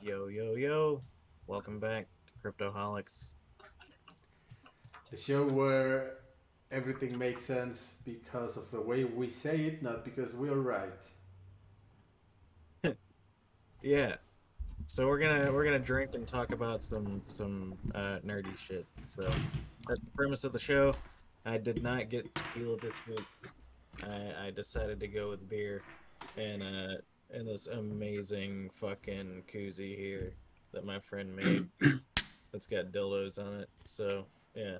Yo, yo, yo. Welcome back to Cryptoholics. The show where everything makes sense because of the way we say it, not because we are right. Yeah. So we're gonna we're gonna drink and talk about some some uh, nerdy shit. So that's the premise of the show. I did not get tequila this week. I, I decided to go with beer, and uh, and this amazing fucking koozie here that my friend made. That's got dildos on it. So yeah,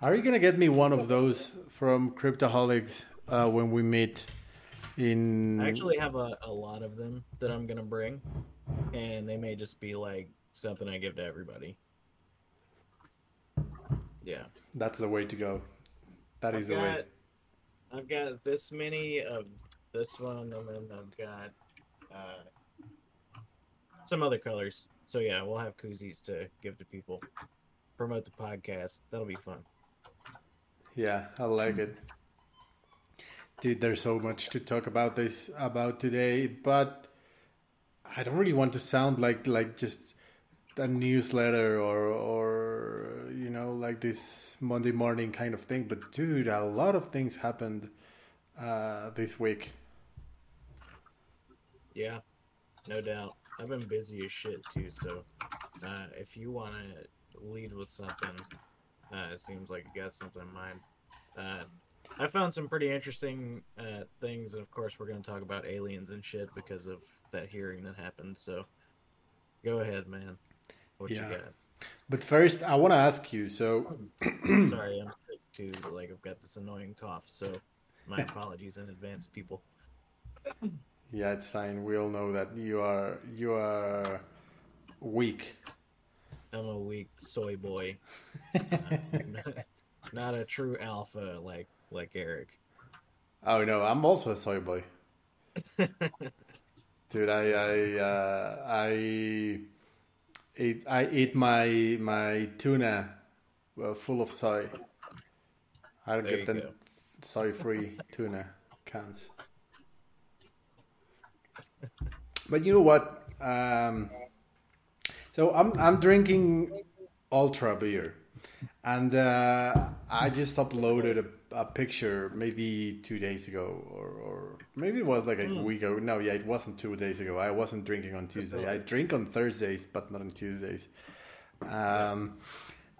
Are you gonna get me one of those from Cryptoholics uh, when we meet in? I actually have a, a lot of them that I'm gonna bring, and they may just be like something I give to everybody. Yeah. That's the way to go. That is I've the way. I've got this many of this one, and then I've got uh, some other colors. So yeah, we'll have koozies to give to people. Promote the podcast. That'll be fun. Yeah, I like it. Dude, there's so much to talk about this about today, but I don't really want to sound like like just a newsletter or or you know like this Monday morning kind of thing. But dude, a lot of things happened uh, this week. Yeah, no doubt. I've been busy as shit too. So uh, if you want to lead with something, uh, it seems like you got something in mind. Uh, I found some pretty interesting uh, things, and of course, we're going to talk about aliens and shit because of that hearing that happened. So, go ahead, man. What Yeah. you got? But first, I want to ask you. So? Sorry, I'm sick too. Like I've got this annoying cough, so my apologies in advance, people. Yeah, it's fine. We all know that you are you are weak. I'm a weak soy boy, not, not a true alpha like like Eric. Oh no, I'm also a soy boy. Dude, I I uh, I eat I eat my my tuna uh, full of soy. I don't There get the soy free tuna cans. But you know what? Um, so I'm I'm drinking ultra beer, and uh, I just uploaded a, a picture maybe two days ago, or, or maybe it was like a week ago. No, yeah, it wasn't two days ago. I wasn't drinking on Tuesday. I drink on Thursdays, but not on Tuesdays. Um,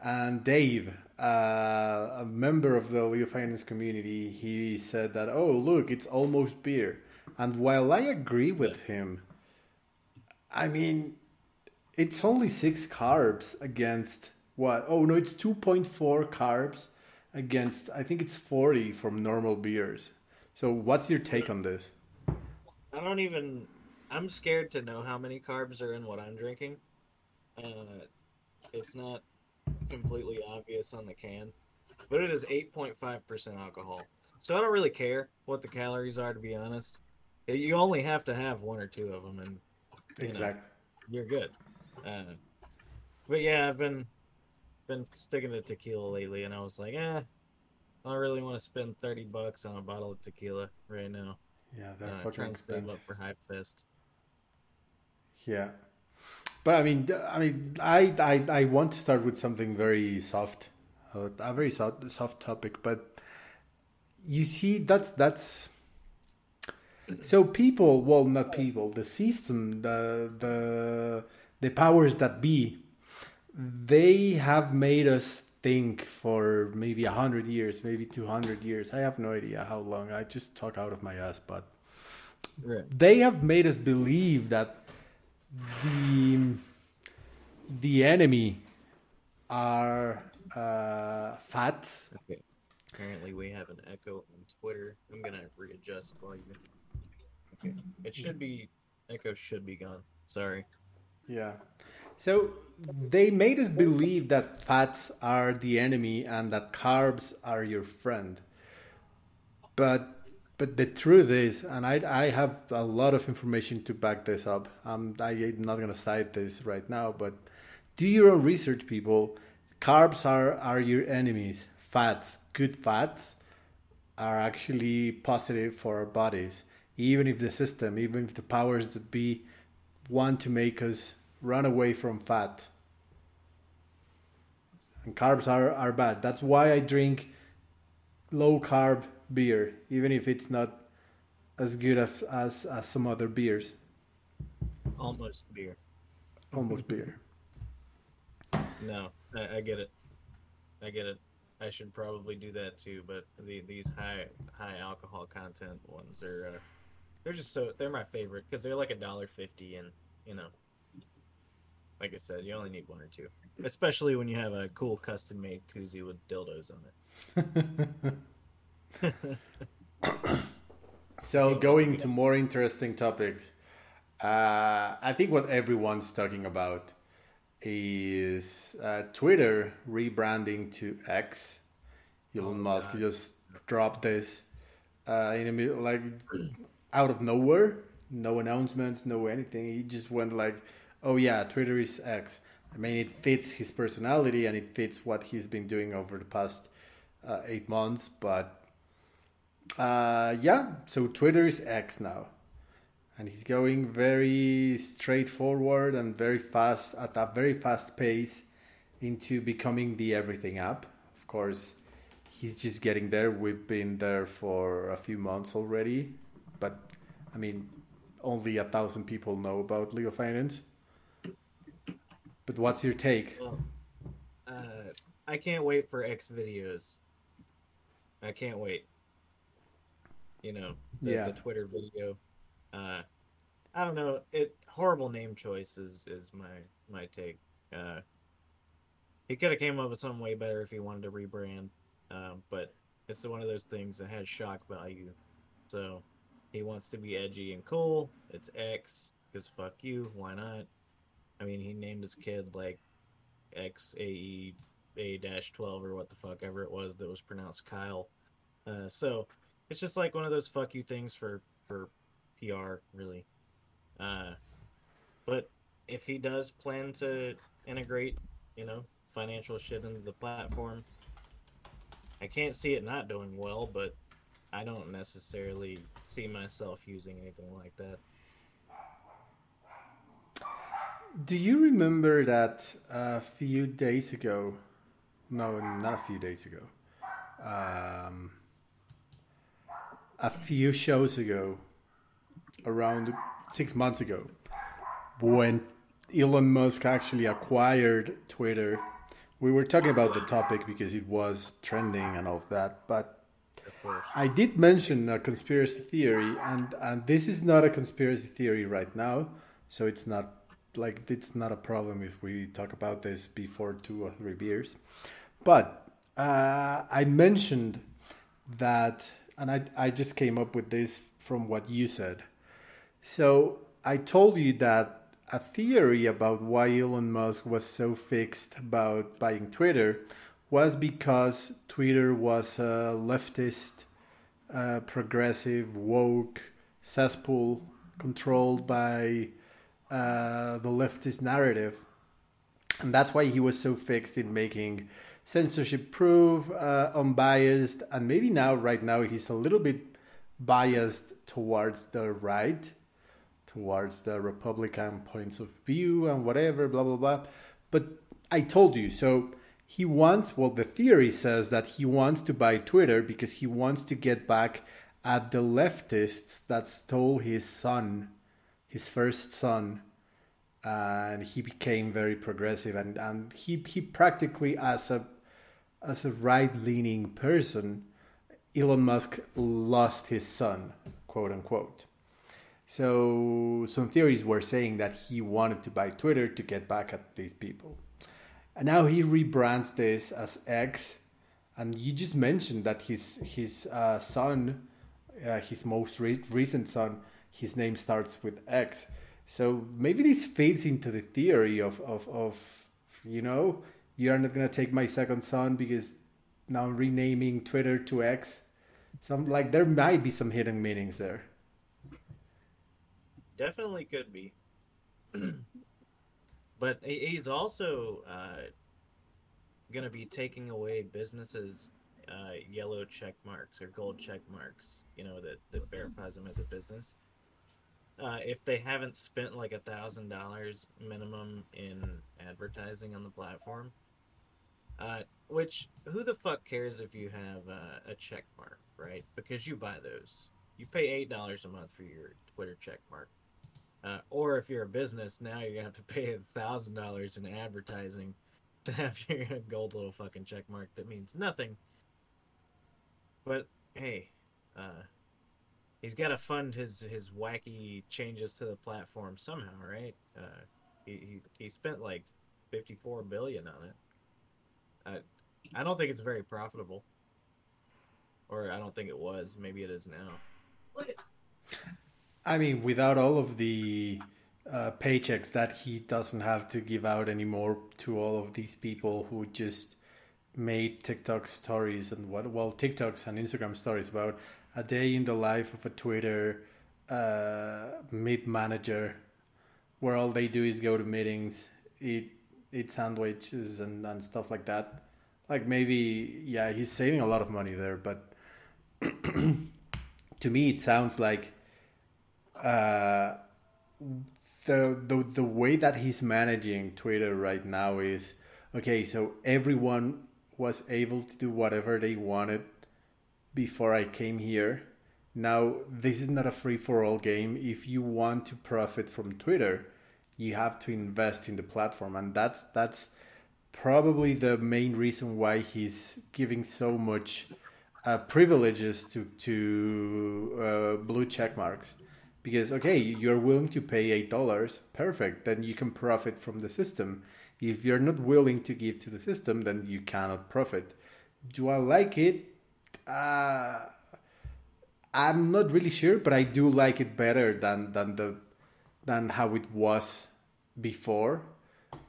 and Dave, uh, a member of the Leo Finance community, he said that, oh, look, it's almost beer. And while I agree with him, I mean, it's only six carbs against what? Oh, no, it's 2.4 carbs against, I think it's 40 from normal beers. So, what's your take on this? I don't even. I'm scared to know how many carbs are in what I'm drinking. Uh, it's not completely obvious on the can, but it is 8.5% alcohol. So I don't really care what the calories are, to be honest. You only have to have one or two of them, and you know, Exactly. you're good. Uh, but yeah, I've been been sticking to tequila lately, and I was like, eh, I don't really want to spend thirty bucks on a bottle of tequila right now. Yeah, they're Uh, fucking trying to save expensive. up for Hype Fest. Yeah, but I mean, I mean, I, I, I want to start with something very soft, uh, a very soft, soft topic. But you see, that's that's so people. Well, not people. The system, the the the powers that be, they have made us think for maybe a hundred years, maybe two hundred years. I have no idea how long. I just talk out of my ass, but Right. they have made us believe that the the enemy are uh, fat. Okay. Apparently, we have an echo on Twitter. I'm gonna readjust volume. It should be echo should be gone. Sorry. Yeah. So they made us believe that fats are the enemy and that carbs are your friend. But but the truth is, and I I have a lot of information to back this up. Um, I'm not gonna cite this right now, but do your own research, people. Carbs are are your enemies. Fats, good fats, are actually positive for our bodies. Even if the system, even if the powers that be, want to make us run away from fat. And carbs are, are bad. That's why I drink low carb beer, even if it's not as good as, as, as some other beers. Almost beer. Almost beer. No, I, I get it. I get it. I should probably do that too, but the, these high high alcohol content ones are uh, they're just so they're my favorite because they're like a dollar fifty, and you know, like I said, you only need one or two, especially when you have a cool custom made koozie with dildos on it. so going to more interesting topics, uh, I think what everyone's talking about is uh, Twitter rebranding to X. Elon oh, Musk God. just dropped this uh, in a middle, like out of nowhere, no announcements, no anything. He just went like, "Oh yeah, Twitter is X." I mean, it fits his personality and it fits what he's been doing over the past uh, eight months. But uh, yeah, so Twitter is X now and he's going very straightforward and very fast at a very fast pace into becoming the everything app. Of course, he's just getting there. We've been there for a few months already, I mean, only a thousand people know about Leo Finance. But what's your take? Well, uh, I can't wait for X videos. I can't wait. You know, the, yeah. the Twitter video uh, I don't know. It horrible name choice is is my my take. Uh, he could have came up with something way better if he wanted to rebrand, uh, but it's one of those things that has shock value. So he wants to be edgy and cool. It's X because fuck you. Why not? I mean, he named his kid like X A E A dash twelve or what the fuck ever it was that was pronounced Kyle. Uh, so it's just like one of those fuck you things for for PR, really. Uh, but if he does plan to integrate, you know, financial shit into the platform, I can't see it not doing well, but I don't necessarily see myself using anything like that. Do you remember that a few days ago? No, not a few days ago. Um, a few shows ago, around six months ago, when Elon Musk actually acquired Twitter. We were talking about the topic because it was trending and all of that, but I did mention a conspiracy theory, and and this is not a conspiracy theory right now, so it's not like it's not a problem if we talk about this before two or three beers. But uh, I mentioned that, and I I just came up with this from what you said so I told you that a theory about why Elon Musk was so fixed about buying Twitter was because Twitter was a leftist, uh, progressive, woke cesspool controlled by uh, the leftist narrative. And that's why he was so fixed in making censorship proof, uh, unbiased, and maybe now, right now, he's a little bit biased towards the right towards the Republican points of view and whatever, blah, blah, blah. But I told you, so he wants, well, the theory says that he wants to buy Twitter because he wants to get back at the leftists that stole his son, his first son. And he became very progressive, and, and he, he practically, as a as a right leaning person, Elon Musk lost his son, quote unquote. So some theories were saying that he wanted to buy Twitter to get back at these people. And now he rebrands this as X. And you just mentioned that his his uh, son, uh, his most re- recent son, his name starts with X. So maybe this fits into the theory of, of, of you know, you're not gonna take my second son because now I'm renaming Twitter to X. Some like there might be some hidden meanings there. Definitely could be. but he's also uh, going to be taking away businesses' uh, yellow check marks or gold check marks, you know, that, that verifies them as a business. uh, if they haven't spent like a thousand dollars minimum in advertising on the platform. Uh, which who the fuck cares if you have uh, a check mark, right? Because you buy those. You pay eight dollars a month for your Twitter check mark. Uh, or if you're a business, now you're gonna have to pay a thousand dollars in advertising to have your gold little fucking check mark that means nothing. But hey, uh, he's got to fund his his wacky changes to the platform somehow, right? Uh, he, he he spent like fifty four billion on it. I I don't think it's very profitable, or I don't think it was. Maybe it is now. I mean, without all of the uh, paychecks that he doesn't have to give out anymore to all of these people who just made TikTok stories and what well TikToks and Instagram stories about a day in the life of a Twitter uh, mid manager, where all they do is go to meetings, eat eat sandwiches and, and stuff like that. Like maybe yeah, he's saving a lot of money there, but to me it sounds like uh, the, the the way that he's managing Twitter right now is okay. So everyone was able to do whatever they wanted before I came here. Now this is not a free for all game. If you want to profit from Twitter, you have to invest in the platform, and that's that's probably the main reason why he's giving so much uh, privileges to to uh, blue check marks because okay you're willing to pay eight dollars perfect then you can profit from the system. If you're not willing to give to the system then you cannot profit. Do i like it? Uh, i'm not really sure but i do like it better than than the than how it was before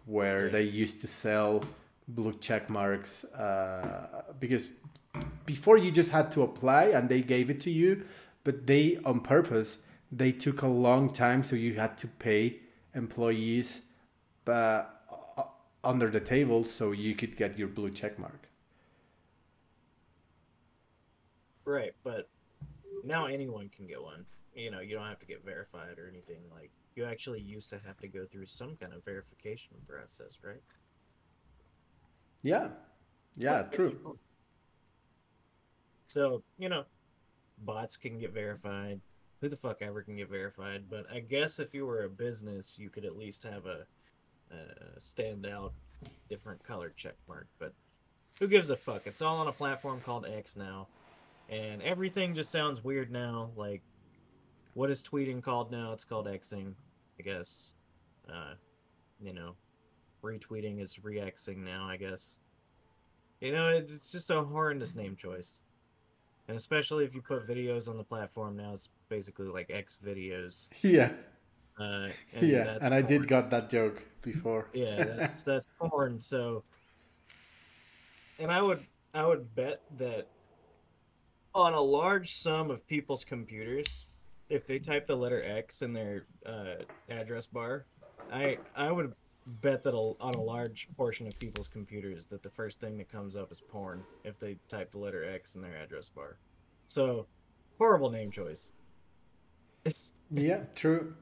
where yeah. they used to sell blue check marks uh, because before you just had to apply and they gave it to you but they on purpose they took a long time, so you had to pay employees uh, under the table so you could get your blue check mark. Right, but now anyone can get one. You know, you don't have to get verified or anything. Like you actually used to have to go through some kind of verification process, right? Yeah, yeah, true. So you know, bots can get verified who the fuck ever can get verified. But I guess if you were a business, you could at least have a, a standout, different color check mark. But who gives a fuck? It's all on a platform called X now, and everything just sounds weird now. Like, what is tweeting called now? It's called Xing, I guess. Uh, you know, retweeting is re-Xing now, I guess. You know, it's just a horrendous name choice and especially if you put videos on the platform now, it's basically like X videos. Yeah. Uh, and yeah, and porn. I did got that joke before. yeah, that's, that's porn. So, and I would I would bet that on a large sum of people's computers, if they type the letter X in their uh, address bar, I I would bet that on a large portion of people's computers that the first thing that comes up is porn if they type the letter X in their address bar. So, horrible name choice. Yeah, true.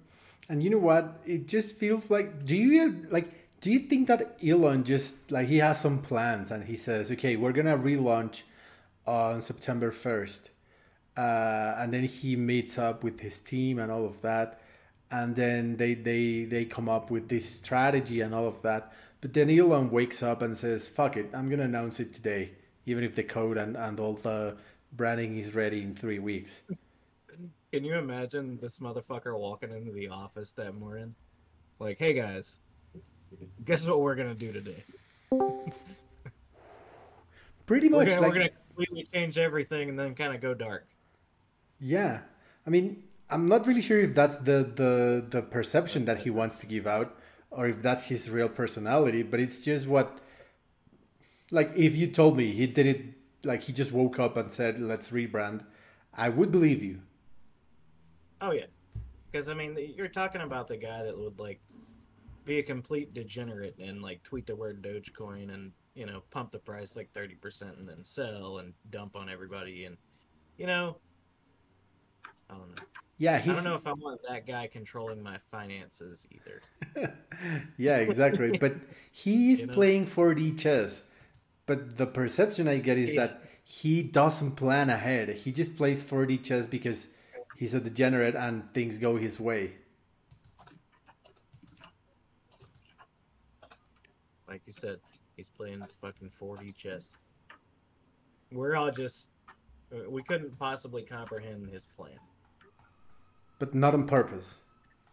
And you know what? It just feels like do you like do you think that Elon just like he has some plans and he says, "Okay, we're going to relaunch on September 1st." Uh, and then he meets up with his team and all of that and then they they they come up with this strategy and all of that. But then Elon wakes up and says, "Fuck it, I'm gonna announce it today, even if the code and and all the branding is ready in three weeks." Can you imagine this motherfucker walking into the office that morning, like, "Hey guys, guess what we're gonna do today?" Pretty much, we're gonna, like, we're gonna completely change everything and then kind of go dark. Yeah, I mean, I'm not really sure if that's the, the the perception that he wants to give out or if that's his real personality, but it's just what like if you told me he did it like he just woke up and said let's rebrand, I would believe you. Oh yeah. Cuz I mean you're talking about the guy that would like be a complete degenerate and like tweet the word Dogecoin and you know pump the price like 30% and then sell and dump on everybody and you know I don't know Yeah, I don't know if I want that guy controlling my finances either. yeah, exactly. But he is You know? playing 4D chess. But the perception I get is Yeah. that he doesn't plan ahead. He just plays 4D chess because he's a degenerate and things go his way. Like you said, he's playing fucking 4D chess. We're all just. uh, We couldn't possibly comprehend his plan. But not on purpose.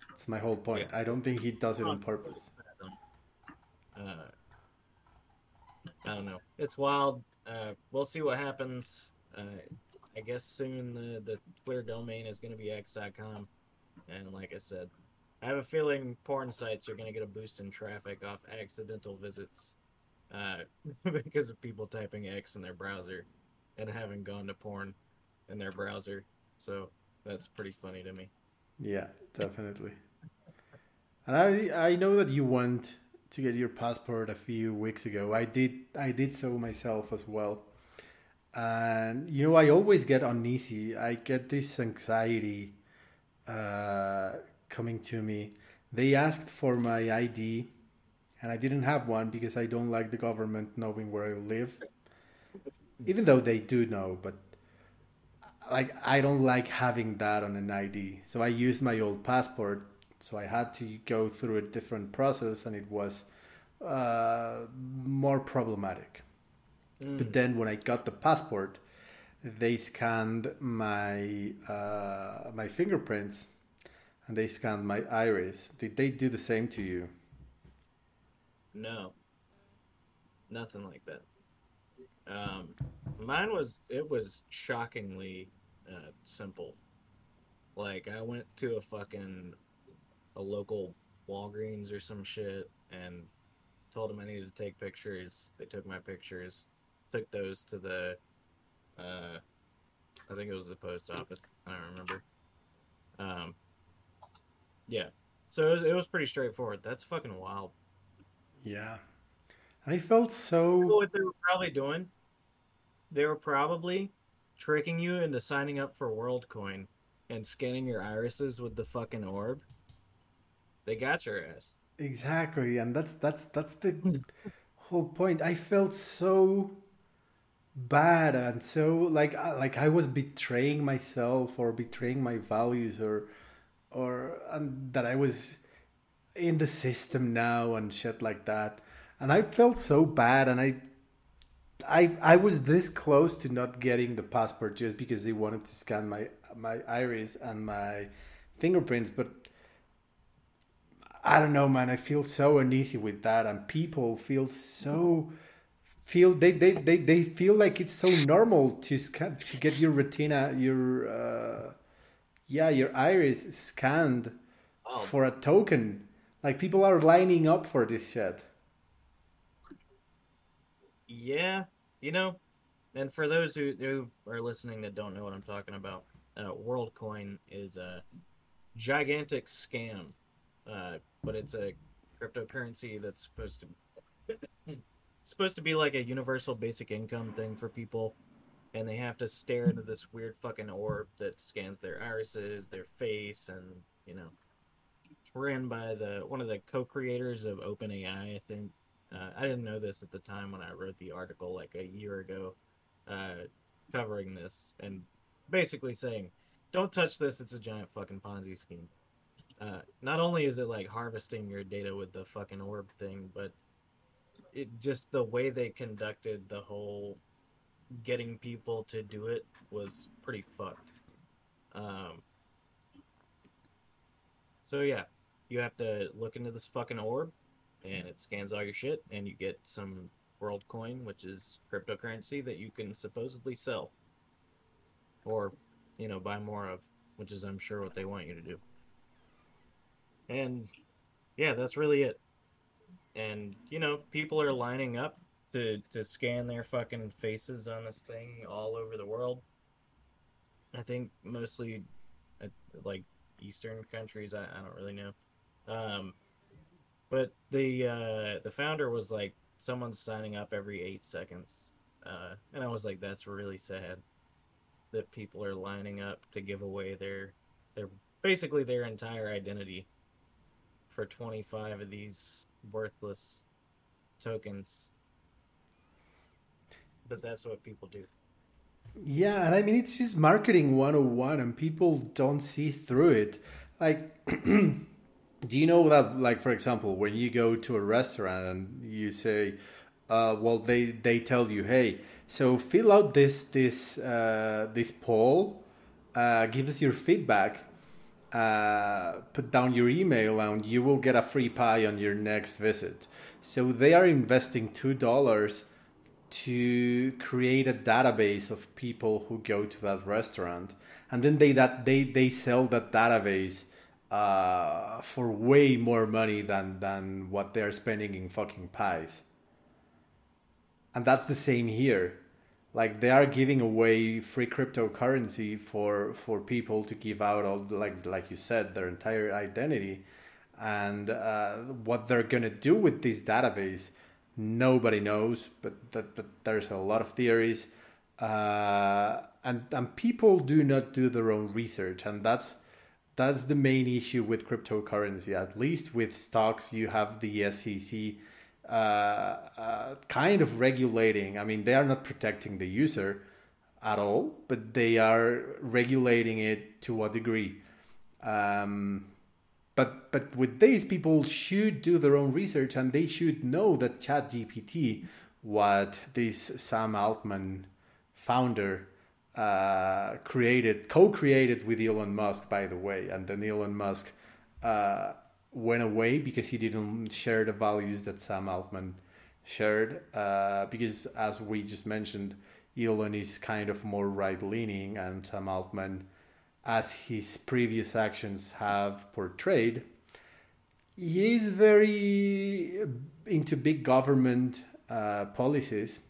That's my whole point. I don't think he does it on purpose. Uh, I don't know. It's wild. Uh, we'll see what happens. Uh, I guess soon the, the Twitter domain is going to be x.com. And like I said, I have a feeling porn sites are going to get a boost in traffic off accidental visits uh, because of people typing X in their browser and having gone to porn in their browser. So that's pretty funny to me. Yeah, definitely. And I I know that you went to get your passport a few weeks ago. I did I did so myself as well. And you know I always get uneasy. I get this anxiety uh, coming to me. They asked for my ID and I didn't have one because I don't like the government knowing where I live. Even though they do know, but like I don't like having that on an ID. So I used my old passport. So I had to go through a different process, and it was uh, more problematic. But then when I got the passport, they scanned my uh, my fingerprints, and they scanned my iris. Did they do the same to you? No, nothing like that. Um, mine was it was shockingly uh, simple. Like I went to a fucking a local Walgreens or some shit and told them I needed to take pictures. They took my pictures, took those to the, uh, I think it was the post office. I don't remember. Um, yeah. So it was, it was pretty straightforward. That's fucking wild. Yeah, I felt know so. what they were probably doing? They were probably tricking you into signing up for WorldCoin and scanning your irises with the fucking orb. They got your ass. Exactly, and that's that's that's the whole point. I felt so bad and so like like I was betraying myself or betraying my values or or that I was in the system now and shit like that. And I felt so bad and I I I was this close to not getting the passport just because they wanted to scan my my iris and my fingerprints, but I don't know, man. I feel so uneasy with that, and people feel so feel they they, they, they feel like it's so normal to scan to get your retina your uh, yeah your iris scanned Oh. for a token. Like people are lining up for this shit. Yeah, you know, and for those who, who are listening that don't know what I'm talking about, uh, WorldCoin is a gigantic scam, uh, but it's a cryptocurrency that's supposed to supposed to be like a universal basic income thing for people, and they have to stare into this weird fucking orb that scans their irises, their face, and you know, ran by the one of the co-creators of OpenAI, I think. Uh, I didn't know this at the time when I wrote the article like a year ago, uh, covering this and basically saying, "Don't touch this. It's a giant fucking Ponzi scheme." Uh, not only is it like harvesting your data with the fucking orb thing, but it just the way they conducted the whole getting people to do it was pretty fucked. Um, so yeah, you have to look into this fucking orb, and it scans all your shit, and you get some world coin, which is cryptocurrency that you can supposedly sell, or you know buy more of, which is I'm sure what they want you to do. And yeah, that's really it. And you know, people are lining up to to scan their fucking faces on this thing all over the world. I think mostly, uh, like Eastern countries. I, I don't really know. Um, but the uh, the founder was like, someone's signing up every eight seconds, uh, and I was like, that's really sad that people are lining up to give away their They're basically their entire identity for 25 of these worthless tokens. But that's what people do. Yeah, and I mean it's just marketing 101 and people don't see through it. Like do you know that like for example, when you go to a restaurant and you say uh, well they they tell you, "Hey, so fill out this this uh, this poll, uh, give us your feedback, put down your email, and you will get a free pie on your next visit." So they are investing two dollars to create a database of people who go to that restaurant, and then they that they they sell that database uh, for way more money than than what they're spending in fucking pies. And that's the same here. Like they are giving away free cryptocurrency for for people to give out all like like you said their entire identity, and uh, what they're gonna do with this database nobody knows, but, that, but there's a lot of theories. Uh, and and people do not do their own research, and that's that's the main issue with cryptocurrency. At least with stocks, you have the SEC uh, uh, kind of regulating. I mean, they are not protecting the user at all, but they are regulating it to a degree. Um, but but with this, people should do their own research and they should know that ChatGPT, what this Sam Altman founder uh, created, co-created with Elon Musk, by the way, and then Elon Musk uh, went away because he didn't share the values that Sam Altman shared. Uh, because as we just mentioned, Elon is kind of more right-leaning, and Sam Altman as his previous actions have portrayed, he is very into big government uh, policies.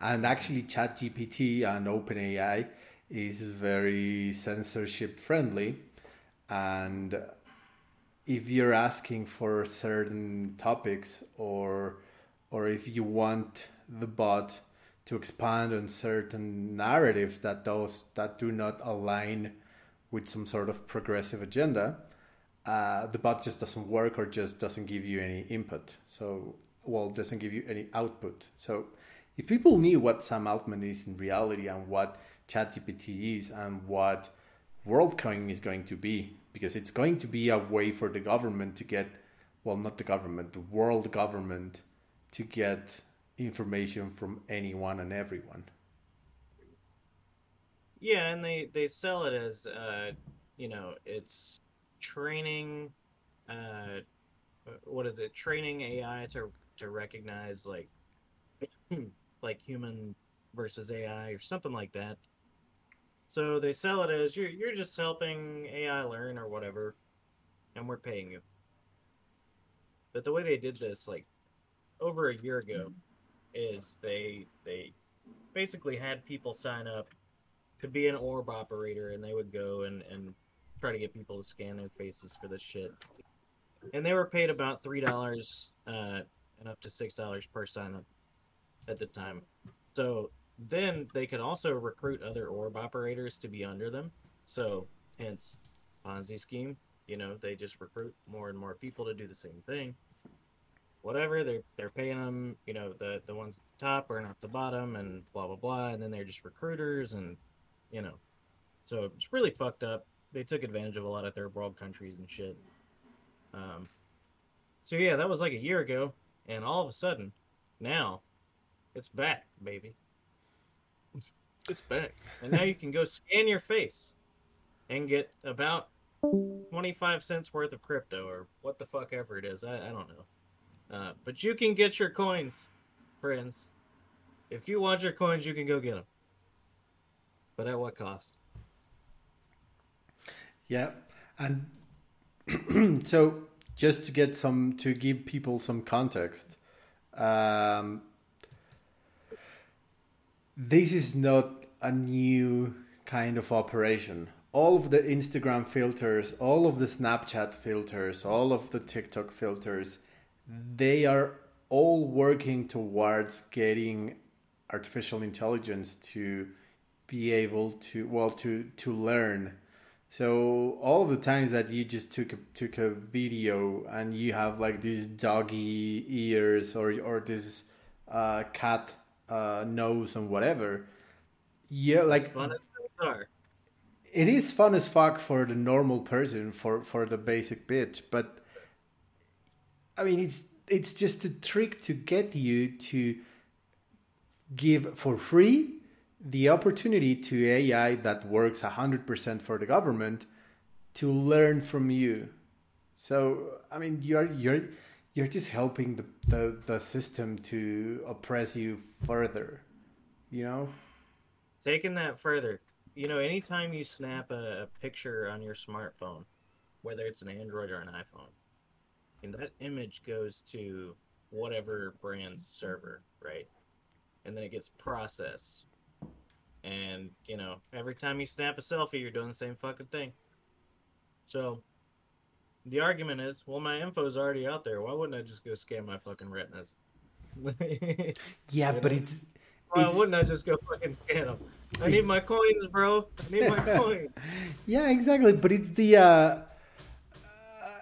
And actually, ChatGPT and OpenAI is very censorship friendly. And if you're asking for certain topics or or if you want the bot to expand on certain narratives that those that do not align with some sort of progressive agenda, uh, the bot just doesn't work or just doesn't give you any input. So, well, doesn't give you any output. So, if people knew what Sam Altman is in reality and what ChatGPT is and what WorldCoin is going to be, because it's going to be a way for the government to get, well, not the government, the world government to get information from anyone and everyone. Yeah, and they they sell it as uh, you know, it's training uh what is it? Training AI to to recognize like like human versus AI or something like that. So they sell it as you're you're just helping AI learn or whatever, and we're paying you. But the way they did this, like over a year ago, is they they basically had people sign up to be an orb operator and they would go and, and try to get people to scan their faces for this shit. And they were paid about three dollars uh, and up to six dollars per sign up at the time. So then they could also recruit other orb operators to be under them. So hence Ponzi scheme. You know, they just recruit more and more people to do the same thing whatever. They're they're paying them, you know, the the ones at the top are not the bottom, and blah blah blah. And then they're just recruiters, and you know, so it's really fucked up. They took advantage of a lot of third world countries and shit. Um, so yeah, that was like a year ago, and all of a sudden, now, it's back, baby. It's back, and now you can go scan your face and get about 25 cents worth of crypto or what the fuck ever it is. I, I don't know. Uh, but you can get your coins, friends. If you want your coins, you can go get them. But at what cost? Yeah, and so just to get some to give people some context, um, this is not a new kind of operation. All of the Instagram filters, all of the Snapchat filters, all of the TikTok filters they are all working towards getting artificial intelligence to be able to well to to learn So all the times that you just took a, took a video and you have like these doggy ears or or this uh, cat uh, nose and whatever, yeah, like fun as are. it is fun as fuck for the normal person for for the basic bitch, but I mean it's it's just a trick to get you to give for free the opportunity to AI that works 100% for the government to learn from you. So, I mean, you're you're you're just helping the, the, the system to oppress you further, you know? Taking that further, you know, anytime you snap a, a picture on your smartphone, whether it's an Android or an iPhone, and that image goes to whatever brand's server, right? And then it gets processed. And, you know, every time you snap a selfie, you're doing the same fucking thing. So, the argument is, well, my info's already out there. Why wouldn't I just go scan my fucking retinas? Yeah, You but know? it's Why It's- wouldn't I just go fucking scan them? I need my coins, bro. I need my coins. Yeah, exactly. But it's the uh, uh,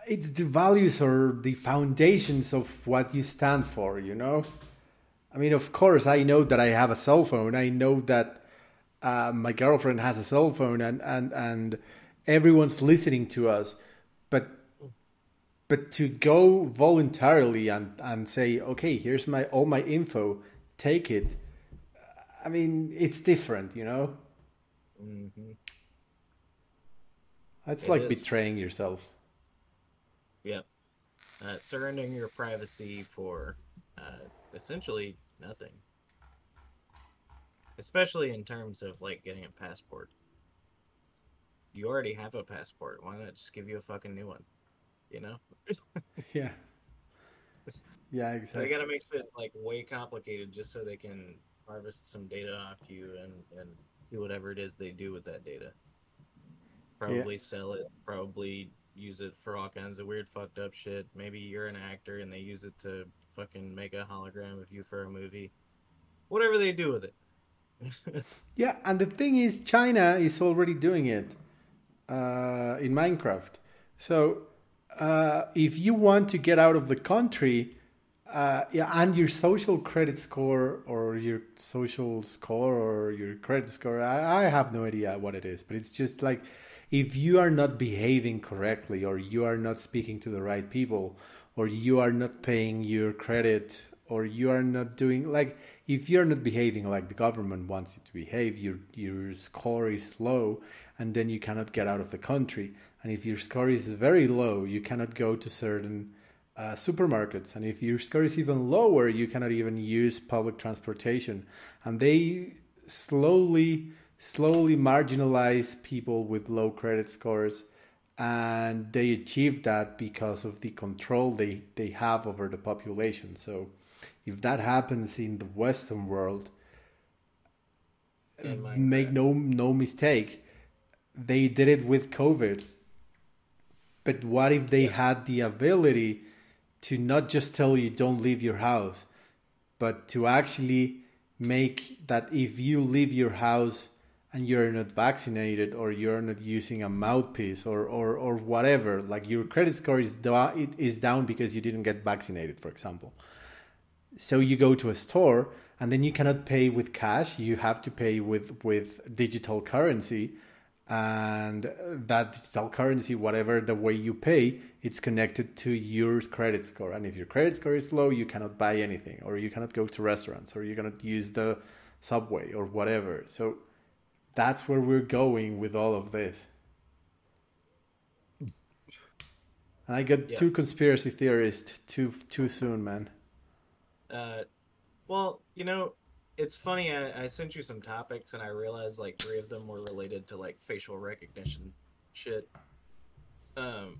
it's the values or the foundations of what you stand for. You know, I mean, of course, I know that I have a cell phone. I know that uh, my girlfriend has a cell phone, and and and everyone's listening to us. But but to go voluntarily and and say, okay, here's my all my info, take it. I mean, it's different, you know. hmm It's It like is. betraying yourself. Yep. Uh, surrendering your privacy for uh, essentially nothing. Especially in terms of like getting a passport. You already have a passport. Why not just give you a fucking new one? You know? Yeah. Yeah, exactly. They gotta make shit like way complicated just so they can harvest some data off you and, and do whatever it is they do with that data. Probably sell it, probably use it for all kinds of weird fucked up shit. Maybe you're an actor and they use it to fucking make a hologram of you for a movie. Whatever they do with it. Yeah, and the thing is, China is already doing it uh, in Minecraft. So uh, if you want to get out of the country, uh, yeah, and your social credit score or your social score or your credit score, I, I have no idea what it is, but it's just like if you are not behaving correctly or you are not speaking to the right people or you are not paying your credit or you are not doing like if you're not behaving like the government wants you to behave your your score is low and then you cannot get out of the country and if your score is very low you cannot go to certain uh, supermarkets. And if your score is even lower you cannot even use public transportation. And they slowly slowly marginalize people with low credit scores. And they achieve that because of the control they, they have over the population. So if that happens in the western world make no no mistake they did it with covid but what if they had the ability to not just tell you don't leave your house but to actually make that if you leave your house and you're not vaccinated or you're not using a mouthpiece or, or, or whatever like your credit score is, da- it is down because you didn't get vaccinated for example. So you go to a store and then you cannot pay with cash. You have to pay with with digital currency and that digital currency whatever the way you pay it's connected to your credit score. And if your credit score is low you cannot buy anything or you cannot go to restaurants or you cannot use the subway or whatever. So that's where we're going with all of this. And i got Yeah. two conspiracy theorists too too soon man. Uh, well, you know, it's funny. I, I sent you some topics, and I realized like three of them were related to like facial recognition shit. Um,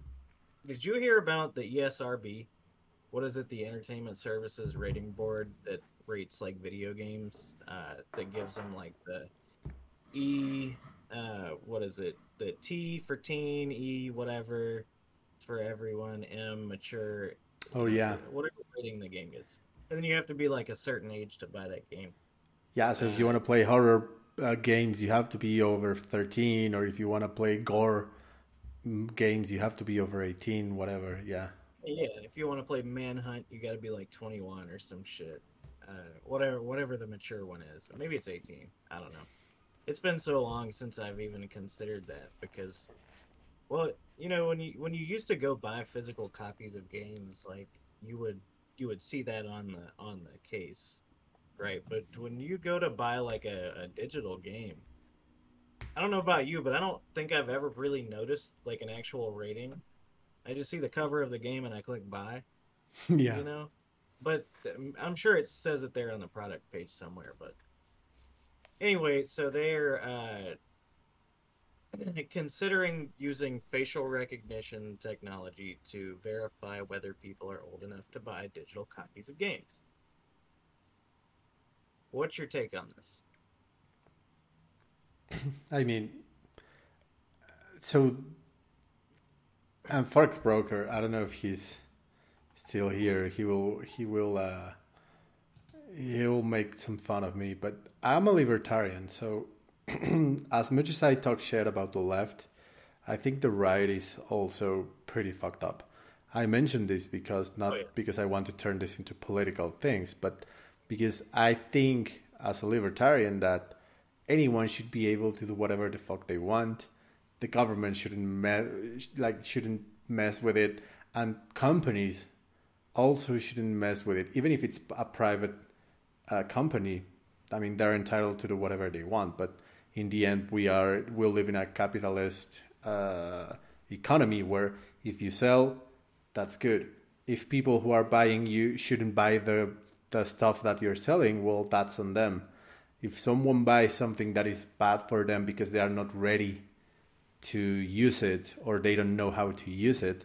did you hear about the ESRB? What is it? The Entertainment Services Rating Board that rates like video games. Uh, that gives them like the E. Uh, what is it? The T for teen, E whatever. For everyone. M mature. Oh, yeah. Whatever rating the game gets. And then you have to be like a certain age to buy that game. Yeah, so if you want to play horror uh, games, you have to be over 13, or if you want to play gore games you have to be over 18 whatever yeah Yeah, if you want to play Manhunt, you got to be like 21 or some shit. Uh, whatever, whatever the mature one is. Maybe it's 18. I don't know. It's been so long since I've even considered that because, well, you know, when you when you used to go buy physical copies of games, like you would you would see that on the on the case, right? But when you go to buy like a, a digital game, I don't know about you, but I don't think I've ever really noticed like an actual rating. I just see the cover of the game and I click buy, yeah you know. But I'm sure it says it there on the product page somewhere. But anyway, so they're uh, considering using facial recognition technology to verify whether people are old enough to buy digital copies of games. What's your take on this? I mean, so and Forex broker. I don't know if he's still here. He will. He will. Uh, he'll make some fun of me. But I'm a libertarian, so as much as I talk shit about the left, I think the right is also pretty fucked up. I mention this because not Oh, yeah. because I want to turn this into political things, but because I think as a libertarian that anyone should be able to do whatever the fuck they want. The government shouldn't me- like shouldn't mess with it, and companies also shouldn't mess with it. Even if it's a private uh, company, I mean they're entitled to do whatever they want. But in the end, we are we live in a capitalist uh, economy where if you sell, that's good. If people who are buying you shouldn't buy the the stuff that you're selling, well, that's on them if someone buys something that is bad for them because they are not ready to use it or they don't know how to use it,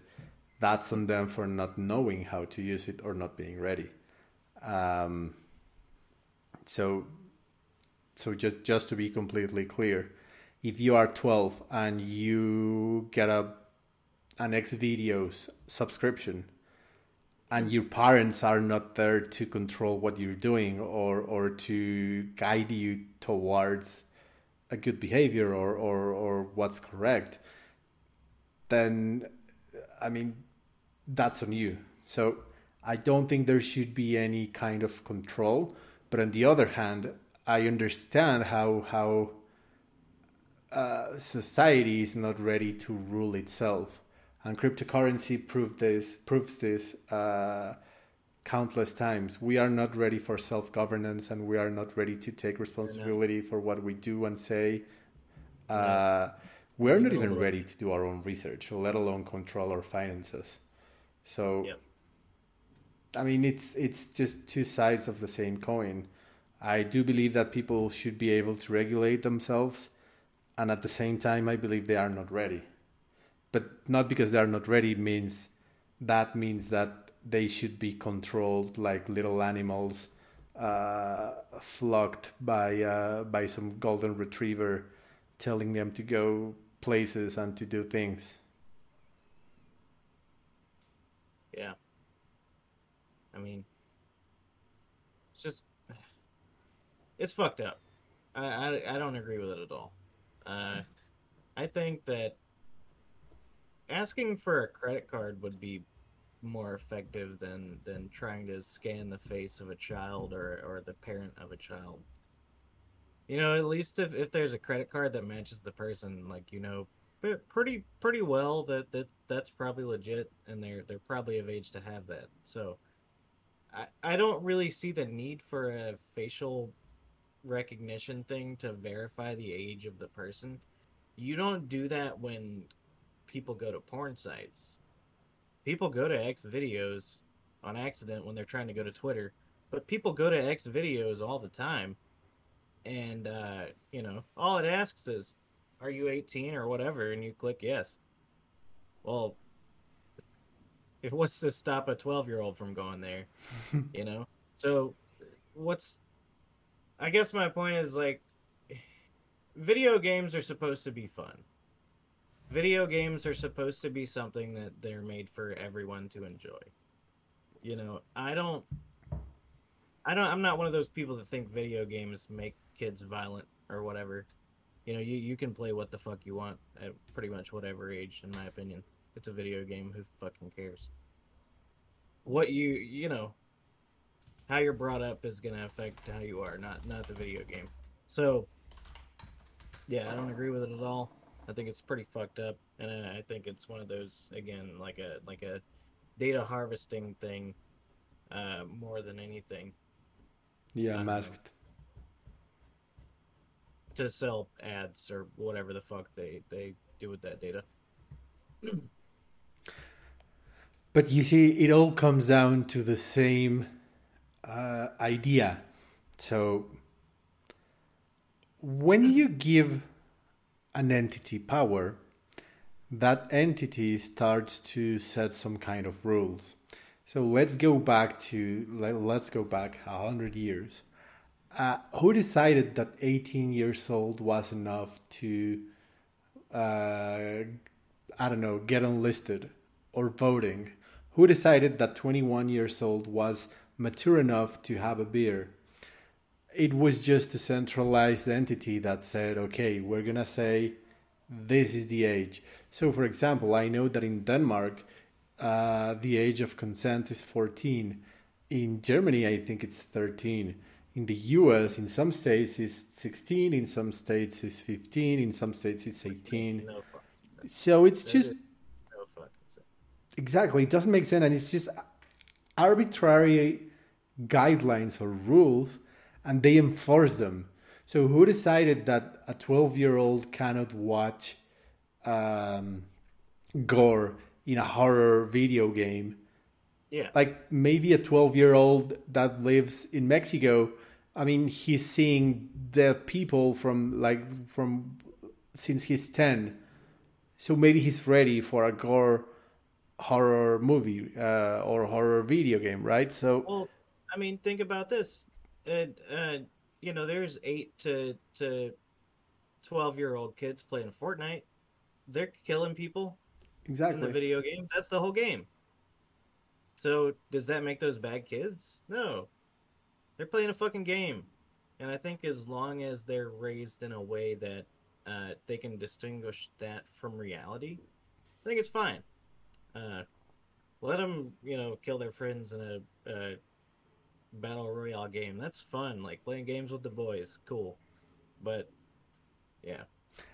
that's on them for not knowing how to use it or not being ready. Um, so, so just just to be completely clear, if you are 12 and you get a an X videos subscription and your parents are not there to control what you're doing or or to guide you towards a good behavior or or, or what's correct then i mean that's on you. So i don't think there should be any kind of control. But on the other hand i understand how how uh, society is not ready to rule itself and cryptocurrency proved this proves this uh, countless times. We are not ready for self governance, and we are not ready to take responsibility for what we do and say. Uh, we are not even ready to do our own research, let alone control our finances. So, Yep. I mean, it's it's just two sides of the same coin. I do believe that people should be able to regulate themselves, and at the same time, I believe they are not ready but not because they're not ready means that means that they should be controlled like little animals uh, flocked by uh, by some golden retriever telling them to go places and to do things Yeah. I mean, it's just, it's fucked up. I, I, I don't agree with it at all. Uh, I think that asking for a credit card would be more effective than than trying to scan the face of a child or or the parent of a child. You know, at least if, if there's a credit card that matches the person, like you know, pretty pretty well that that that's probably legit, and they're they're probably of age to have that. So, I I don't really see the need for a facial recognition thing to verify the age of the person. You don't do that when people go to porn sites. People go to X videos on accident when they're trying to go to Twitter, but people go to X videos all the time. And uh, you know, all it asks is, "Are you 18 or whatever?" and you click yes. Well, if what's to stop a 12-year-old from going there, you know? So what's I guess my point is like video games are supposed to be fun. Video games are supposed to be something that they're made for everyone to enjoy. You know, I don't I don't I'm not one of those people that think video games make kids violent or whatever. you know, you, you can play what the fuck you want at pretty much whatever age, in my opinion. It's a video game. Who fucking cares? What you you know, how you're brought up is gonna affect how you are, not not the video game. So, yeah, I don't agree with it at all. I think it's pretty fucked up, and I think it's one of those again, like a like a data harvesting thing, uh, more than anything. Yeah, masked. To sell ads or whatever the fuck they they do with that data. But you see, it all comes down to the same uh, idea. So, when you give an entity power, that entity starts to set some kind of rules. So let's go back to let, us go back a hundred years. Uh, who decided that 18 years old was enough to, uh, I don't know, get enlisted or voting? Who decided that 21 years old was mature enough to have a beer? It was just a centralized entity that said, okay, we're gonna say this is the age. So, for example, I know that in Denmark, uh, the age of consent is 14. In Germany, I think it's 13. In the US, in some states, it's 16. In some states, it's 15. In some states, it's 18. No so it's just. No exactly. It doesn't make sense. And it's just arbitrary guidelines or rules, and they enforce them. So who decided that a 12 year old cannot watch um, gore in a horror video game. Yeah. Like maybe a 12 year old that lives in Mexico, I mean, he's seeing dead people from like from since he's 10. So maybe he's ready for a gore horror movie uh, or horror video game, right? So Well, I mean, think about this. Uh, uh, you know, there's 8 to to 12 year old kids playing Fortnite they're killing people exactly in the video game. That's the whole game. So does that make those bad kids? No. They're playing a fucking game. And I think as long as they're raised in a way that uh, they can distinguish that from reality, I think it's fine. Uh, let them, you know, kill their friends in a, a battle royale game. That's fun. Like playing games with the boys, cool. But yeah,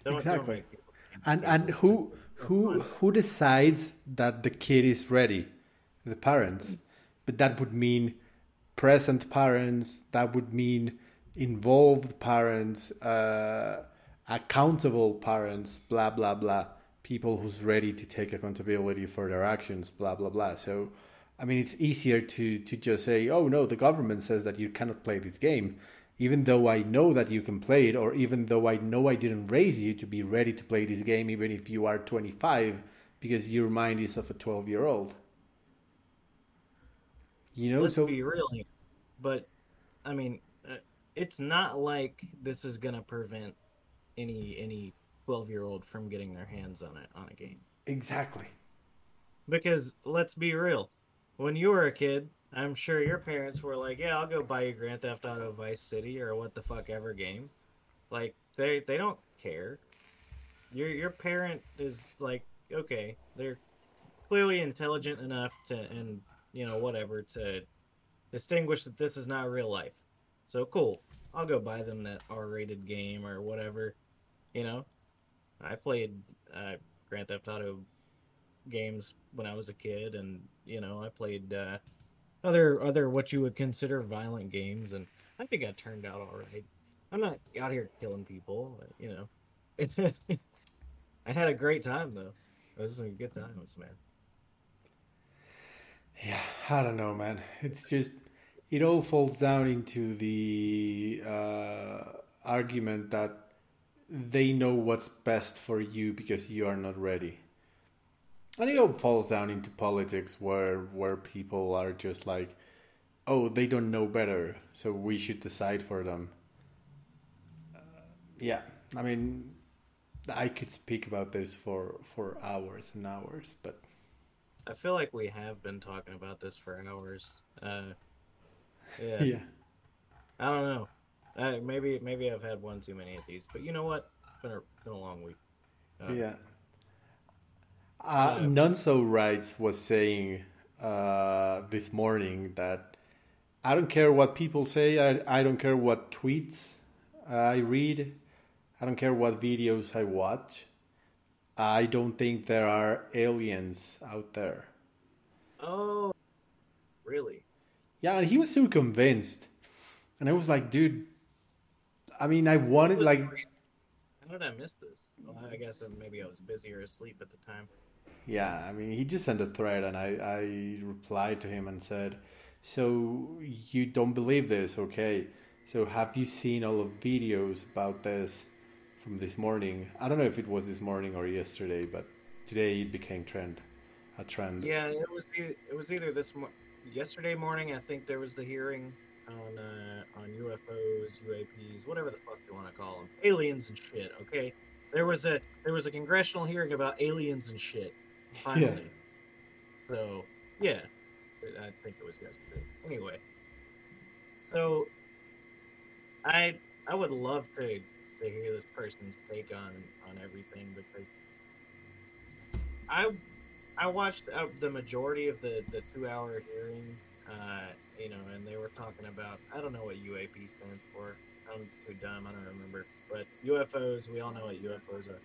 don't, exactly. Don't and and who who who decides that the kid is ready? The parents. But that would mean present parents. That would mean involved parents, uh, accountable parents. Blah blah blah. People who's ready to take accountability for their actions. Blah blah blah. So. I mean, it's easier to, to just say, oh no, the government says that you cannot play this game even though I know that you can play it, or even though I know I didn't raise you to be ready to play this game, even if you are 25, because your mind is of a 12 year old. You know, let's so be real here. But I mean, uh, it's not like this is gonna prevent any any 12 year old from getting their hands on it on a game. Exactly. Because let's be real, when you were a kid, I'm sure your parents were like, "Yeah, I'll go buy you Grand Theft Auto Vice City or what the fuck ever game." Like they they don't care. Your your parent is like, okay, they're clearly intelligent enough to and you know whatever to distinguish that this is not real life. So cool. I'll go buy them that R-rated game or whatever. You know, I played uh, Grand Theft Auto games when I was a kid, and you know, I played uh, other other what you would consider violent games, and I think I turned out all right. I'm not out here killing people, you know. I had a great time though. It was a good time, man. Yeah, I don't know, man. It's just it all falls down into the uh, argument that they know what's best for you because you are not ready and it all falls down into politics where where people are just like oh they don't know better so we should decide for them. Uh, yeah i mean i could speak about this for for hours and hours but i feel like we have been talking about this for hours. Uh yeah. Yeah. I don't know. Uh, maybe maybe i've had one too many of these but you know what? It's been a, been a long week. Uh, yeah. Uh, Nonso Rights was saying uh, this morning that I don't care what people say. I, I don't care what tweets I read. I don't care what videos I watch. I don't think there are aliens out there. Oh, really? Yeah, and he was so convinced. And I was like, dude, I mean, I wanted, like, great. How did I miss this? Well, I guess uh, maybe I was busy or asleep at the time. Yeah, I mean, he just sent a thread, and I, I replied to him and said, "So you don't believe this, okay? So have you seen all of videos about this from this morning? I don't know if it was this morning or yesterday, but today it became trend, a trend. Yeah, it was e- it was either this mo- yesterday morning. I think there was the hearing on uh, on UFOs, UAPs, whatever the fuck you want to call them, aliens and shit. Okay, there was a there was a congressional hearing about aliens and shit. Finally, so yeah, I think it was yesterday. Anyway, so I I would love to to hear this person's take on on everything because I I watched uh, the majority of the the two hour hearing, uh, you know, and they were talking about I don't know what UAP stands for. I'm too dumb. I don't remember. But UFOs, we all know what UFOs are.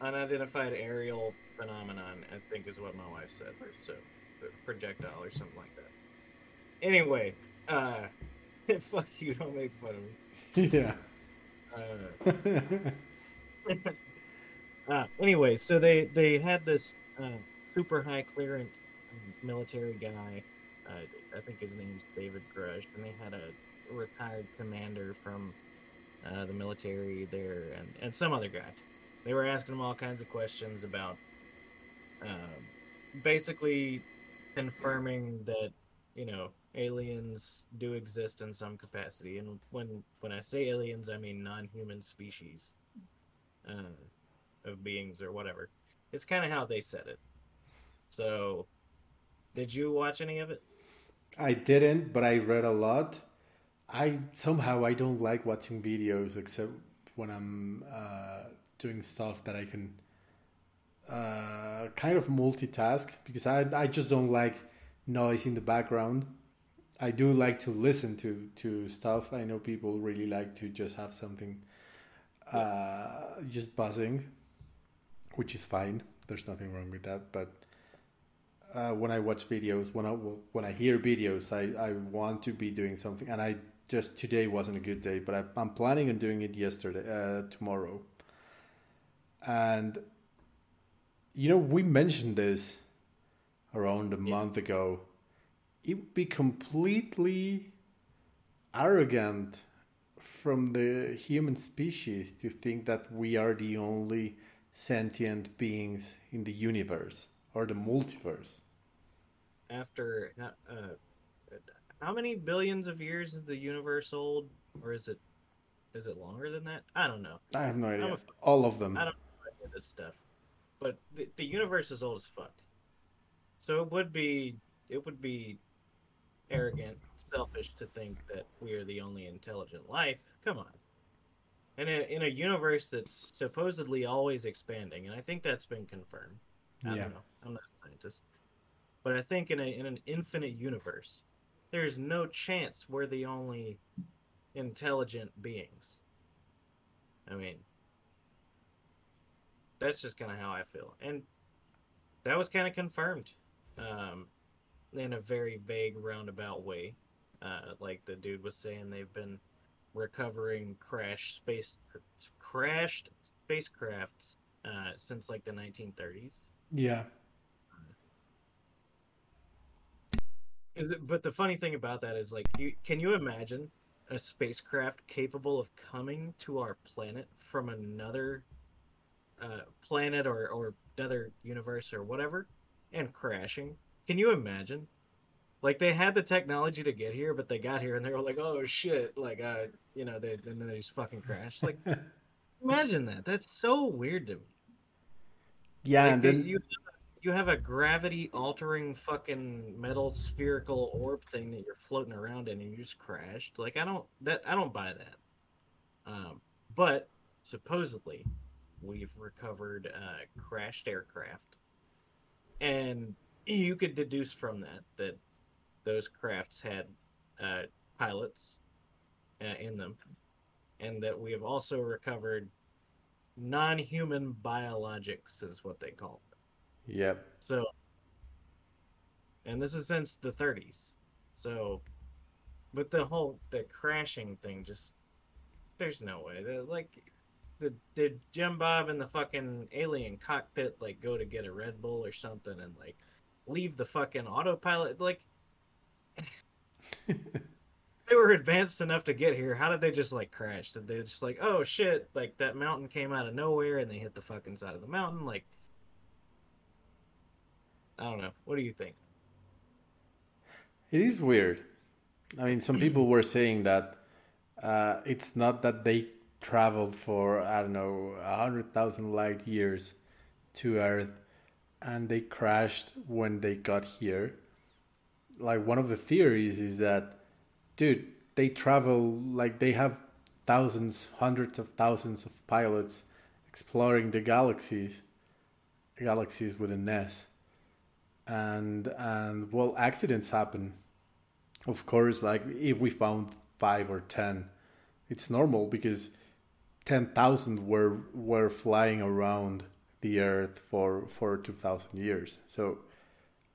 Unidentified aerial phenomenon, I think, is what my wife said. Or so, projectile or something like that. Anyway, uh, fuck you. Don't make fun of me. Yeah. Uh, uh, anyway, so they they had this uh, super high clearance um, military guy. Uh, I think his name's David Grusch, and they had a retired commander from uh, the military there, and and some other guy. They were asking him all kinds of questions about, um, basically confirming that you know aliens do exist in some capacity. And when when i say aliens i mean non-human species uh, of beings or whatever. It's kind of how they said it. So did you watch any of it? I didn't, but I read a lot. I somehow I don't like watching videos except when I'm uh, doing stuff that I can uh, kind of multitask because I I just don't like noise in the background. I do like to listen to to stuff. I know people really like to just have something uh, just buzzing, which is fine. There's nothing wrong with that, but uh, when I watch videos, when I when I hear videos, I, I want to be doing something, and I just today wasn't a good day, but I, I'm planning on doing it yesterday, uh, tomorrow. And you know, we mentioned this around a month ago. It would be completely arrogant from the human species to think that we are the only sentient beings in the universe or the multiverse. after uh, uh, how many billions of years is the universe old or is it is it longer than that i don't know I have no idea. All of them. I don't know any of this stuff, but the, the universe is old as fuck. So it would be it would be arrogant, selfish to think that we are the only intelligent life. Come on. In a in a universe that's supposedly always expanding, and I think that's been confirmed. I Yeah. don't know. I'm not a scientist, but I think in a in an infinite universe, there's no chance we're the only intelligent beings. I mean, that's just kind of how I feel, and that was kind of confirmed, um, in a very vague roundabout way. Uh, like the dude was saying, they've been recovering crashed space crashed spacecrafts uh, since like the 1930s. Yeah. Is it, but the funny thing about that is like, you, can you imagine a spacecraft capable of coming to our planet from another uh, planet or, or another universe or whatever and crashing? Can you imagine? Like they had the technology to get here, but they got here and they were like, "Oh shit!" Like, uh, you know, they and then they just fucking crashed. Like, imagine that. That's so weird to me. Yeah, Like, and then you you have a gravity altering fucking metal spherical orb thing that you're floating around in and you just crashed. Like I don't that I don't buy that. Um, but supposedly we've recovered uh, crashed aircraft, and you could deduce from that that those crafts had uh, pilots uh, in them, and that we have also recovered non-human biologics, is what they call them. Yep. So, and this is since the 30s. So, with the whole the crashing thing, just there's no way. that like, the did Jim Bob and the fucking alien cockpit like go to get a Red Bull or something and like leave the fucking autopilot? Like, they were advanced enough to get here. How did they just like crash? Did they just like, oh shit, like that mountain came out of nowhere and they hit the fucking side of the mountain? Like, I don't know. What do you think? It is weird. I mean, some people were saying that uh, it's not that they traveled for I don't know a hundred thousand light years to Earth, and they crashed when they got here. Like one of the theories is that, dude, they travel like they have thousands, hundreds of thousands of pilots exploring the galaxies, galaxies with an S, and and well, accidents happen. Of course, like if we found five or ten, it's normal because ten thousand were were flying around the Earth for for two thousand years. So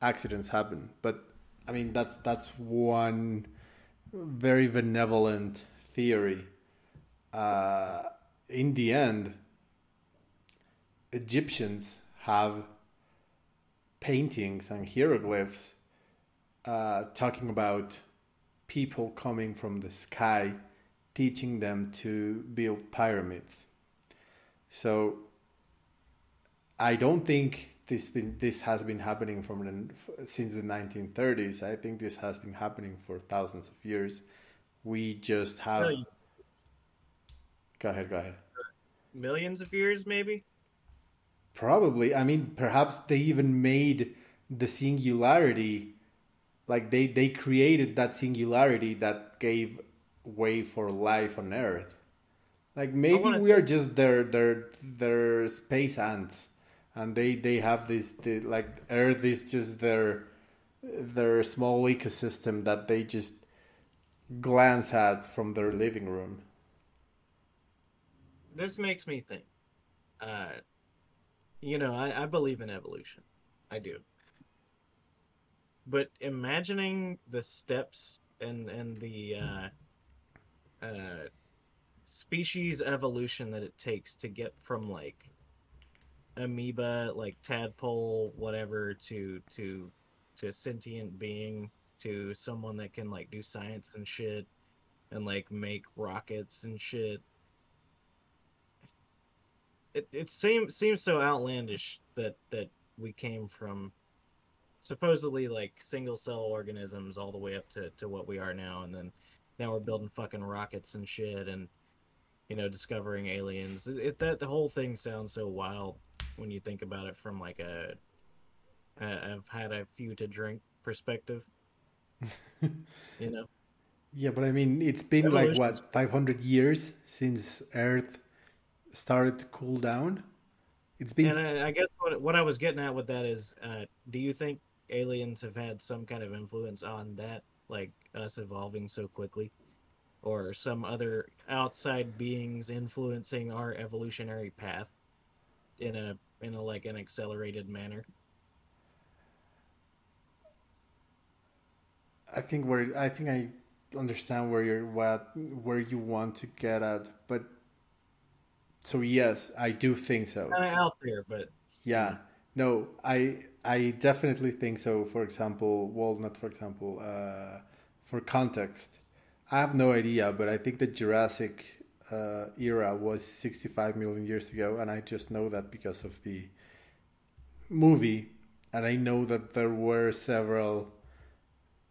accidents happen, but I mean that's that's one very benevolent theory. Uh, in the end, Egyptians have paintings and hieroglyphs uh, talking about people coming from the sky teaching them to build pyramids. So I don't think this been this has been happening from the, since the 1930s. I think this has been happening for thousands of years. We just have. Millions. Go ahead. Go ahead. Millions of years, maybe. Probably. I mean, perhaps they even made the singularity, like they they created that singularity that gave way for life on Earth. Like maybe we are just their their their space ants, and they they have this the, like Earth is just their their small ecosystem that they just glance at from their living room. This makes me think. Uh, you know, I, I believe in evolution. I do. But imagining the steps and and the uh, uh, species evolution that it takes to get from like amoeba, like tadpole, whatever, to to to sentient being, to someone that can like do science and shit, and like make rockets and shit. It, it seems seems so outlandish that that we came from supposedly like single cell organisms all the way up to, to what we are now and then now we're building fucking rockets and shit and you know discovering aliens. It, it that the whole thing sounds so wild when you think about it from like a, a I've had a few to drink perspective. You know? Yeah, but I mean, it's been like what 500 years since Earth started to cool down. It's been And I, I guess what what I was getting at with that is, uh, do you think aliens have had some kind of influence on that, like us evolving so quickly, or some other outside beings influencing our evolutionary path in a in a like an accelerated manner? I think where I think I understand where you're what where you want to get at, but so yes, I do think so. Kind of out there, but Yeah, no, I I definitely think so. For example, walnut. for example, uh, for context, I have no idea, but I think the Jurassic uh, era was 65 million years ago, and I just know that because of the movie, and I know that there were several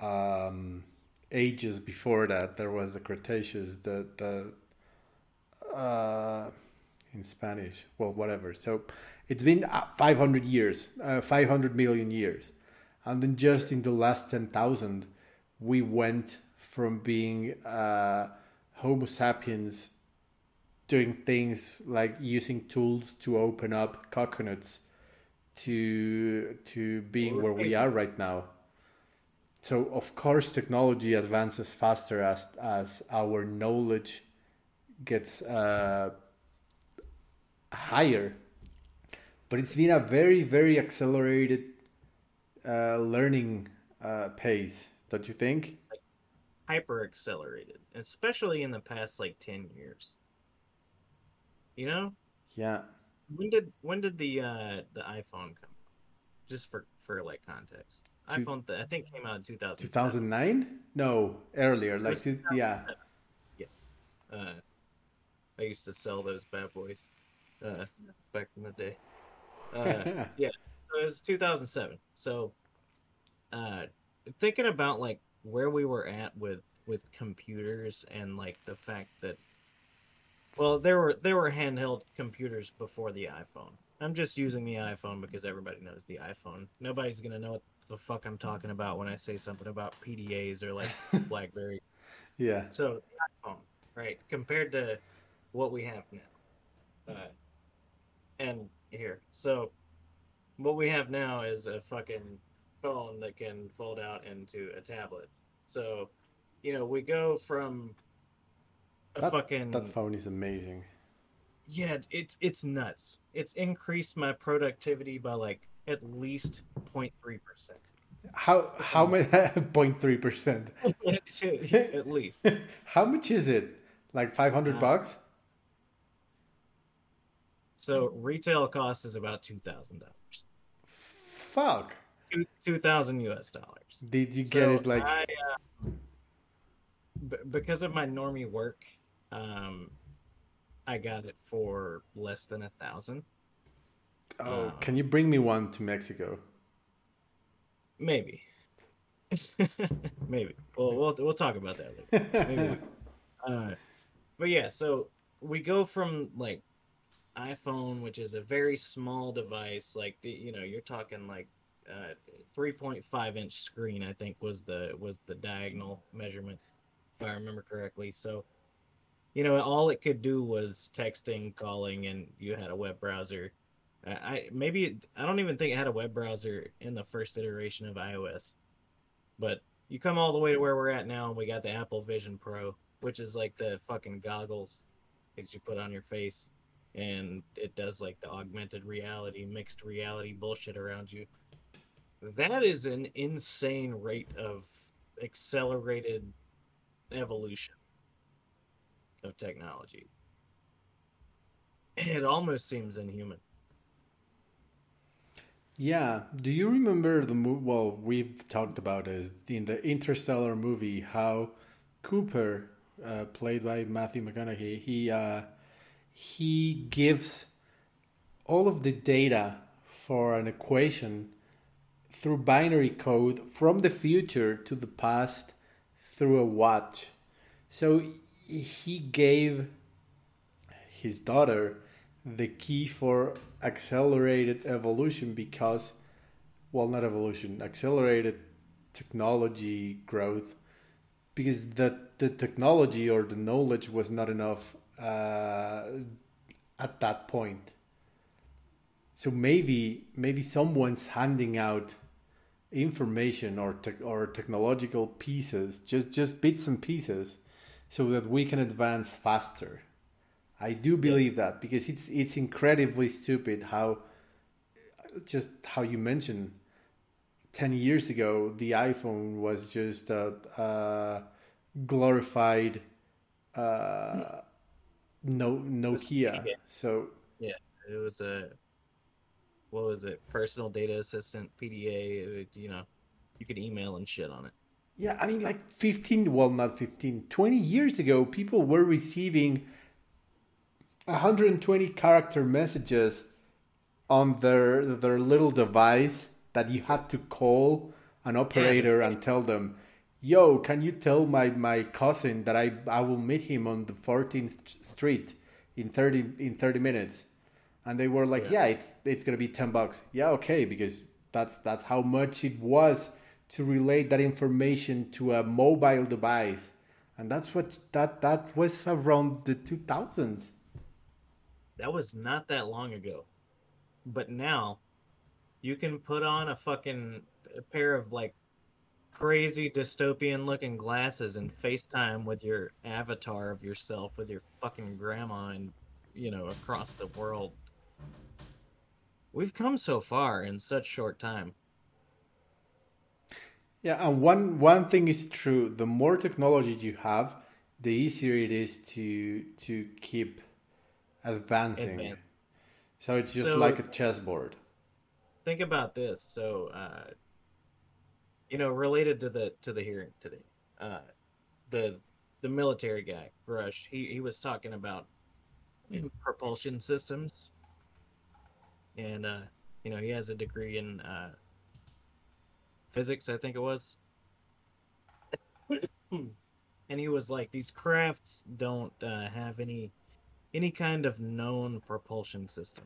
um, ages before that. There was the Cretaceous, the the uh, in Spanish, well, whatever. So it's been uh, 500 years, uh, 500 million years, and then just in the last 10,000, we went from being uh, Homo sapiens doing things like using tools to open up coconuts to to being where we are right now. So of course technology advances faster as as our knowledge gets uh, higher. But it's been a very very accelerated uh, learning uh, pace, don't you think? Hyper accelerated, especially in the past like ten years. You know, Yeah. when did when did the uh the iPhone come? Just for for like context, Two- iPhone th- I think came out in two thousand. 2009? No, earlier. Like two, yeah. Uh, I used to sell those bad boys uh, back in the day. Uh, so it was 2007. So, uh, thinking about like where we were at with with computers and like the fact that, well, there were there were handheld computers before the iPhone. I'm just using the iPhone because everybody knows the iPhone. Nobody's gonna know what the fuck I'm talking about when I say something about PDAs or like BlackBerry. yeah. So the iPhone, right, compared to what we have now, uh, and here, so what we have now is a fucking phone that can fold out into a tablet. So, you know, we go from a That- fucking That phone is amazing. yeah, it's it's nuts. It's increased my productivity by like at least 0.3 percent. How how many 0.3 percent? at least. How much is it? Like 500 Uh, bucks? So retail cost is about two thousand dollars. Fuck. Two thousand US dollars. Did you get So it like I, uh, b- because of my normie work, um, I got it for less than a thousand, Oh, uh, can you bring me one to Mexico? maybe. maybe. Well, we'll we'll talk about that later. Maybe. Uh, but yeah, so we go from like iPhone, which is a very small device, like you know, you're talking like uh, 3.5 inch screen. I think was the was the diagonal measurement, if I remember correctly. So, you know, all it could do was texting, calling, and you had a web browser. I maybe it, I don't even think it had a web browser in the first iteration of iOS, but you come all the way to where we're at now, and we got the Apple Vision Pro, which is like the fucking goggles that you put on your face, and it does like the augmented reality, mixed reality bullshit around you. That is an insane rate of accelerated evolution of technology. It almost seems inhuman. Yeah. Do you remember the movie? Well, we've talked about it in the Interstellar movie. How Cooper, uh, played by Matthew McConaughey, he uh, he gives all of the data for an equation through binary code from the future to the past through a watch. So he gave his daughter the key for accelerated evolution because well not evolution accelerated technology growth because the the technology or the knowledge was not enough uh, at that point. So maybe maybe someone's handing out information or te- or technological pieces just just bits and pieces so that we can advance faster. I do believe that because it's it's incredibly stupid how just how you mentioned 10 years ago the iPhone was just a, a glorified uh, no Nokia So Yeah. It was a what was it? Personal data assistant PDA. It, you know, you could email and shit on it. yeah I mean like 15 well not 15 20 years ago people were receiving 120 character messages on their their little device that you had to call an operator and tell them, "Yo, can you tell my my cousin that I I will meet him on the 14th street in 30 in 30 minutes?" And they were like, Yeah. "Yeah, it's it's going to be 10 bucks." Yeah, okay, because that's that's how much it was to relate that information to a mobile device. And that's what that that was around the 2000s. That was not that long ago. But now you can put on a fucking a pair of like crazy dystopian looking glasses and FaceTime with your avatar of yourself with your fucking grandma and you know across the world. We've come so far in such short time. Yeah, and one one thing is true: the more technology you have, the easier it is to to keep advancing. Advan- So it's just So- like a chessboard. think about this. So, uh, you know, related to the to the hearing today, uh, the the military guy, Rush, he he was talking about propulsion systems, and uh, you know, he has a degree in uh, physics, I think it was, and he was like, these crafts don't uh, have any any kind of known propulsion system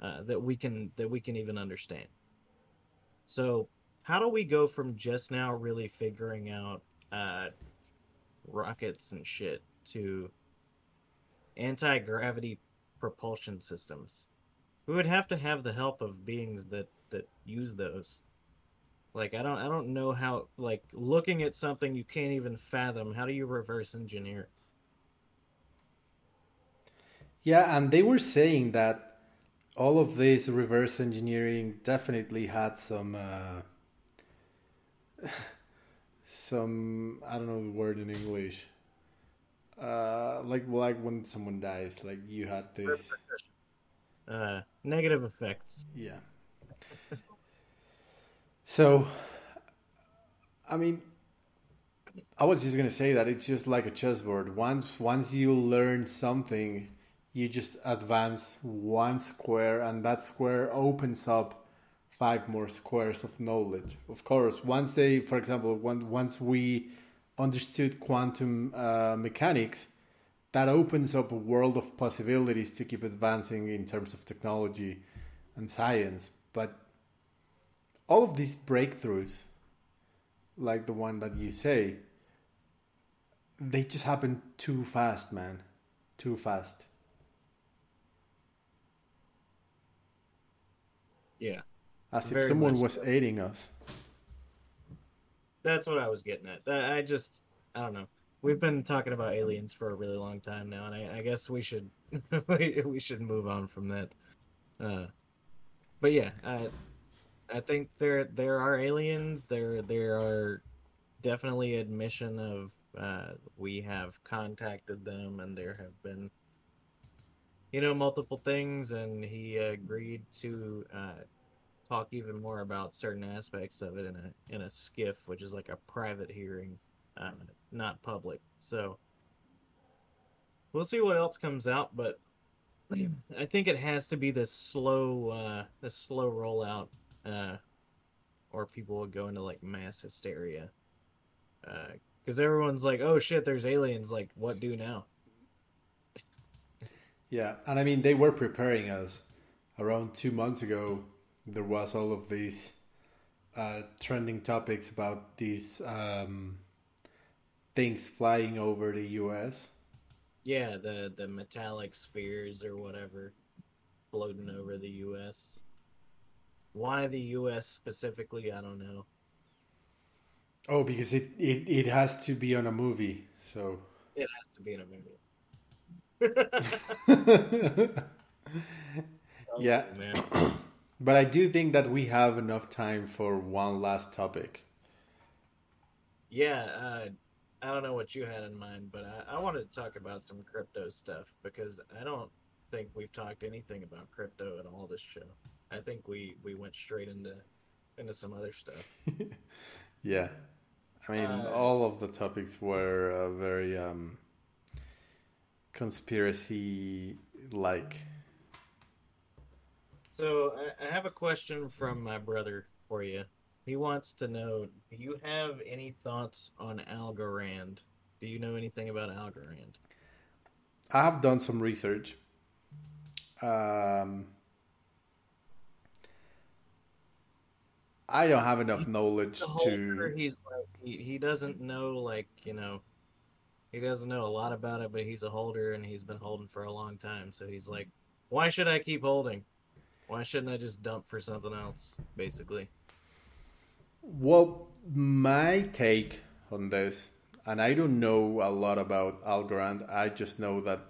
uh, that we can that we can even understand. So, how do we go from just now really figuring out uh, rockets and shit to anti gravity propulsion systems? We would have to have the help of beings that that use those. Like I don't I don't know how like looking at something you can't even fathom. How do you reverse engineer? Yeah, and they were saying that all of this reverse engineering definitely had some uh, some I don't know the word in English. Uh, like like when someone dies, like you had this. Uh, negative effects. Yeah. So, I mean, I was just gonna say that it's just like a chessboard. Once once you learn something, you just advance one square, and that square opens up five more squares of knowledge. Of course, once they, for example, when, once we understood quantum uh, mechanics, that opens up a world of possibilities to keep advancing in terms of technology and science. But all of these breakthroughs, like the one that you say, they just happen too fast, man. Too fast. Yeah. As if someone much was aiding us. That's what I was getting at. I I just, I don't know. We've been talking about aliens for a really long time now, and I, I guess we should, we, we should move on from that. Uh, but yeah, I, I think there there are aliens. There there are definitely admission of uh, we have contacted them, and there have been, you know, multiple things, and he agreed to uh, talk even more about certain aspects of it in a in a SCIF, which is like a private hearing, uh, not public. So we'll see what else comes out, but I think it has to be this slow, uh, this slow rollout, uh, or people will go into like mass hysteria, because everyone's like, "Oh shit, there's aliens!" Like, what do now? Yeah, and I mean they were preparing us. Around two months ago, there was all of these uh, trending topics about these um, things flying over the U.S. Yeah, the the metallic spheres or whatever floating over the U.S. Why the U.S. specifically? I don't know. Oh, because it, it, it has to be on a movie, so It has to be in a movie. yeah. Oh, man. But I do think that we have enough time for one last topic. Yeah, uh, I don't know what you had in mind, but I, I wanted to talk about some crypto stuff because I don't think we've talked anything about crypto at all this show. I think we, we went straight into into some other stuff. Yeah, I mean, Uh, all of the topics were uh, very um, conspiracy like. So I, I have a question from my brother for you. He wants to know: Do you have any thoughts on Algorand? Do you know anything about Algorand? I have done some research. Um, I don't have enough knowledge to. he's like he, he doesn't know like you know He doesn't know a lot about it, but he's a holder and he's been holding for a long time. So he's like, why should I keep holding? Why shouldn't I just dump for something else? Basically. Well, my take on this, and I don't know a lot about Algorand. I just know that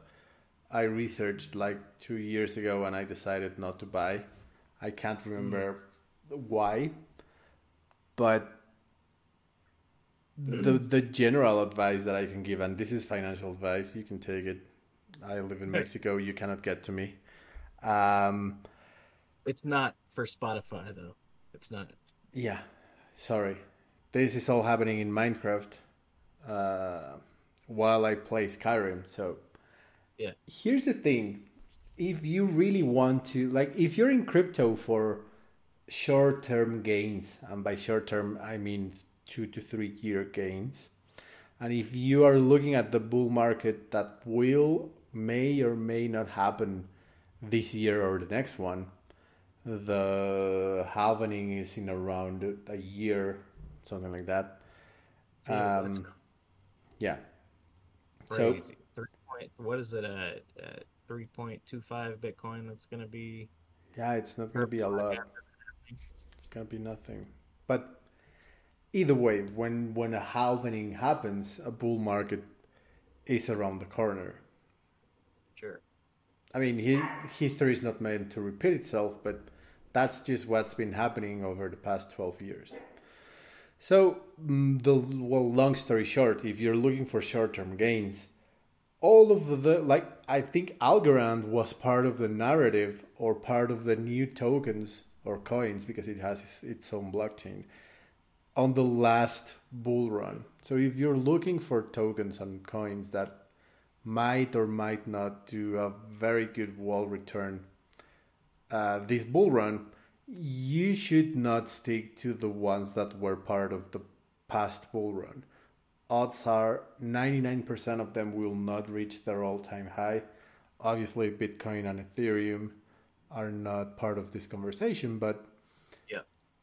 I researched like two years ago and I decided not to buy. I can't remember mm. why, but the the general advice that I can give, and this is financial advice, you can take it. I live in Mexico. You cannot get to me. Um, it's not for Spotify though. It's not. Yeah, sorry. This is all happening in Minecraft uh, while I play Skyrim. So yeah. Here's the thing: if you really want to, like, if you're in crypto for short-term gains, and by short-term I mean two to three year gains. And if you are looking at the bull market that will, may or may not happen this year or the next one, the halvening is in around a year, something like that. Um, yeah. Crazy. So, Three point, what is it at? Uh, 3.25 Bitcoin that's going to be. Yeah, it's not going to be a lot. It's going to be nothing. But either way, when when a halvening happens, a bull market is around the corner. Sure. I mean, he, history is not meant to repeat itself, but that's just what's been happening over the past 12 years. So, mm, the well, long story short, if you're looking for short-term gains, all of the like, I think Algorand was part of the narrative or part of the new tokens or coins because it has its own blockchain on the last bull run. So if you're looking for tokens and coins that might or might not do a very good wall return uh, this bull run, you should not stick to the ones that were part of the past bull run. Odds are 99% of them will not reach their all time high. Obviously, Bitcoin and Ethereum are not part of this conversation, but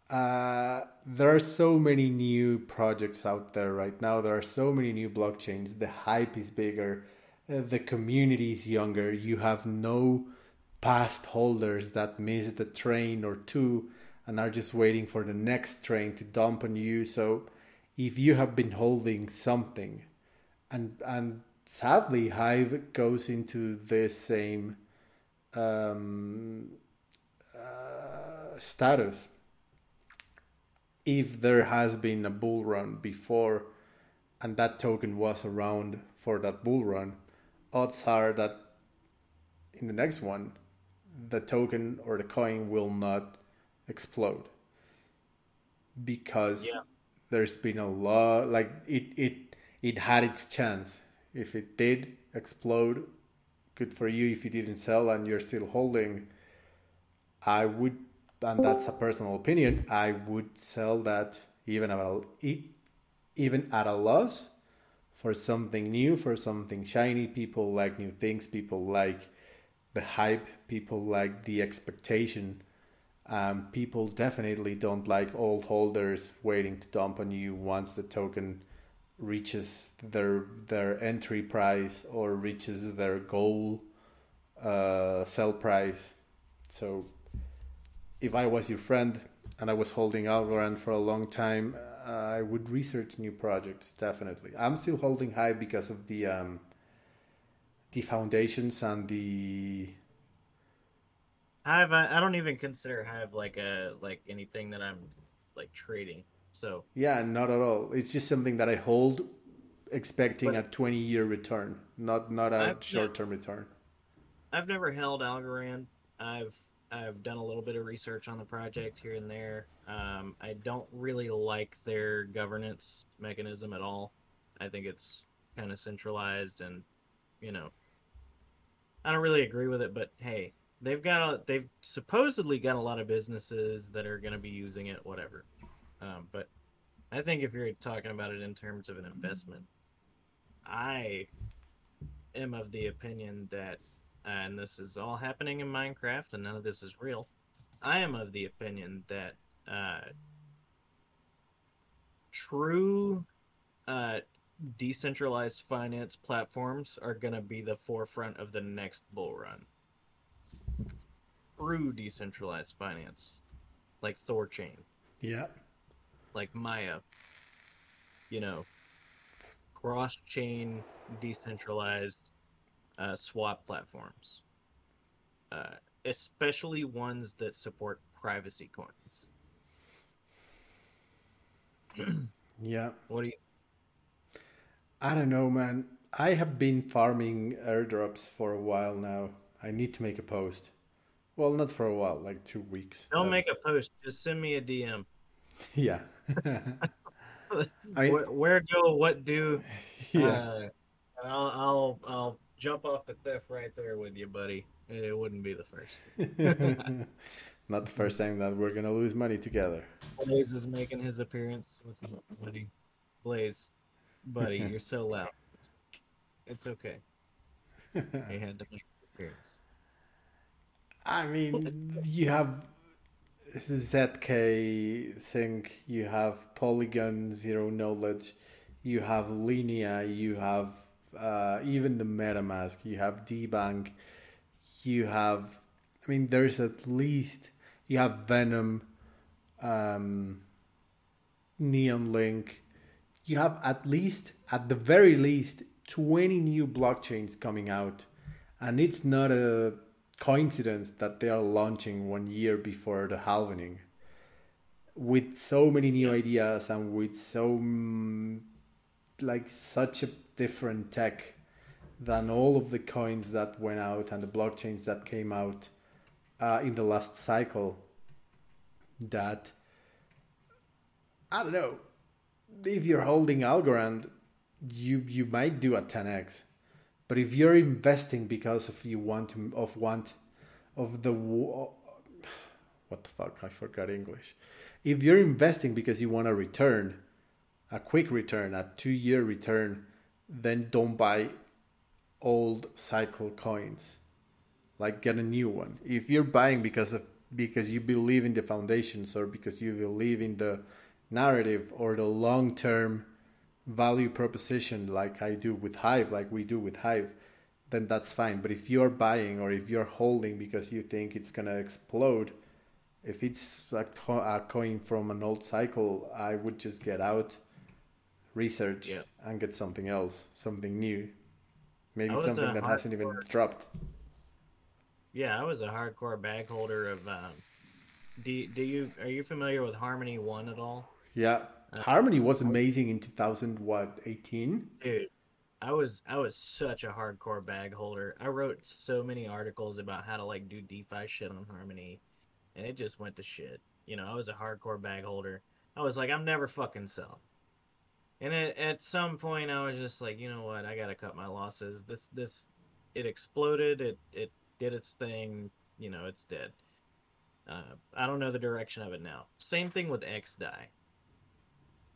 uh, there are so many new projects out there right now. There are so many new blockchains. The hype is bigger. Uh, the community is younger. You have no past holders that missed a train or two and are just waiting for the next train to dump on you. So if you have been holding something and and sadly Hive goes into the same um, uh, status if there has been a bull run before and that token was around for that bull run, odds are that in the next one, the token or the coin will not explode because yeah. there's been a lot like it it it had its chance if it did explode good for you if you didn't sell and you're still holding i would and that's a personal opinion, I would sell that even at a, even at a loss for something new, for something shiny. People like new things. People like the hype. People like the expectation. Um, people definitely don't like old holders waiting to dump on you once the token reaches their their entry price or reaches their goal uh, sell price. So if I was your friend and I was holding Algorand for a long time, uh, I would research new projects. Definitely, I'm still holding Hive because of the um, the foundations and the. Hive, I, I don't even consider Hive like a like anything that I'm like trading. So yeah, not at all. It's just something that I hold, expecting but, a 20 year return, not not a short term return. I've never held Algorand. I've I've done a little bit of research on the project here and there. Um, I don't really like their governance mechanism at all. I think it's kind of centralized, and you know, I don't really agree with it. But hey, they've got a, they've supposedly got a lot of businesses that are going to be using it, whatever. Um, but I think if you're talking about it in terms of an investment, I am of the opinion that and this is all happening in Minecraft, and none of this is real. I am of the opinion that uh, true uh, decentralized finance platforms are going to be the forefront of the next bull run. Through decentralized finance, like Thorchain, Yeah. like Maya, you know, cross chain decentralized uh, swap platforms, uh, especially ones that support privacy coins. Yeah. What do you? I don't know, man. I have been farming airdrops for a while now. I need to make a post. Well, not for a while, like two weeks. Don't That's- make a post. Just send me a DM. Yeah. I where, where go? What do? yeah. Uh, I'll, I'll I'll jump off the cliff right there with you, buddy. It wouldn't be the first. not the first time that we're gonna lose money together. Blaze is making his appearance. What's up, buddy? Blaze, buddy, you're so loud. It's okay. He had to make his appearance. I mean, you have zkSync, you have Polygon Zero Knowledge, you have Linea, you have uh, even the MetaMask, you have DeBank, you have, I mean, there's at least, you have Venom, um, Neon Link, you have at least, at the very least, 20 new blockchains coming out. And it's not a coincidence that they are launching one year before the halvening with so many new ideas and with so mm, like such a different tech than all of the coins that went out and the blockchains that came out uh, in the last cycle that i don't know if you're holding algorand you you might do a 10x but if you're investing because of you want to, of want of the what the fuck I forgot English. If you're investing because you want a return, a quick return, a two year return, then don't buy old cycle coins. Like get a new one. If you're buying because of because you believe in the foundations or because you believe in the narrative or the long term value proposition like I do with Hive, like we do with Hive, then that's fine. But if you're buying or if you're holding because you think it's gonna explode, if it's a, coin from an old cycle, I would just get out, research, Yeah. and get something else, something new, maybe something that hasn't even dropped. Yeah, I was a hardcore bag holder of. Um, do do you are you familiar with Harmony One at all? Yeah, Harmony was amazing in 2000, what 18? Dude, I was I was such a hardcore bag holder. I wrote so many articles about how to like do DeFi shit on Harmony, and it just went to shit. You know, I was a hardcore bag holder. I was like, I'm never fucking selling. And at, at some point, I was just like, you know what? I gotta cut my losses. This this, it exploded. It it did its thing. You know, it's dead. Uh, I don't know the direction of it now. Same thing with XDAI.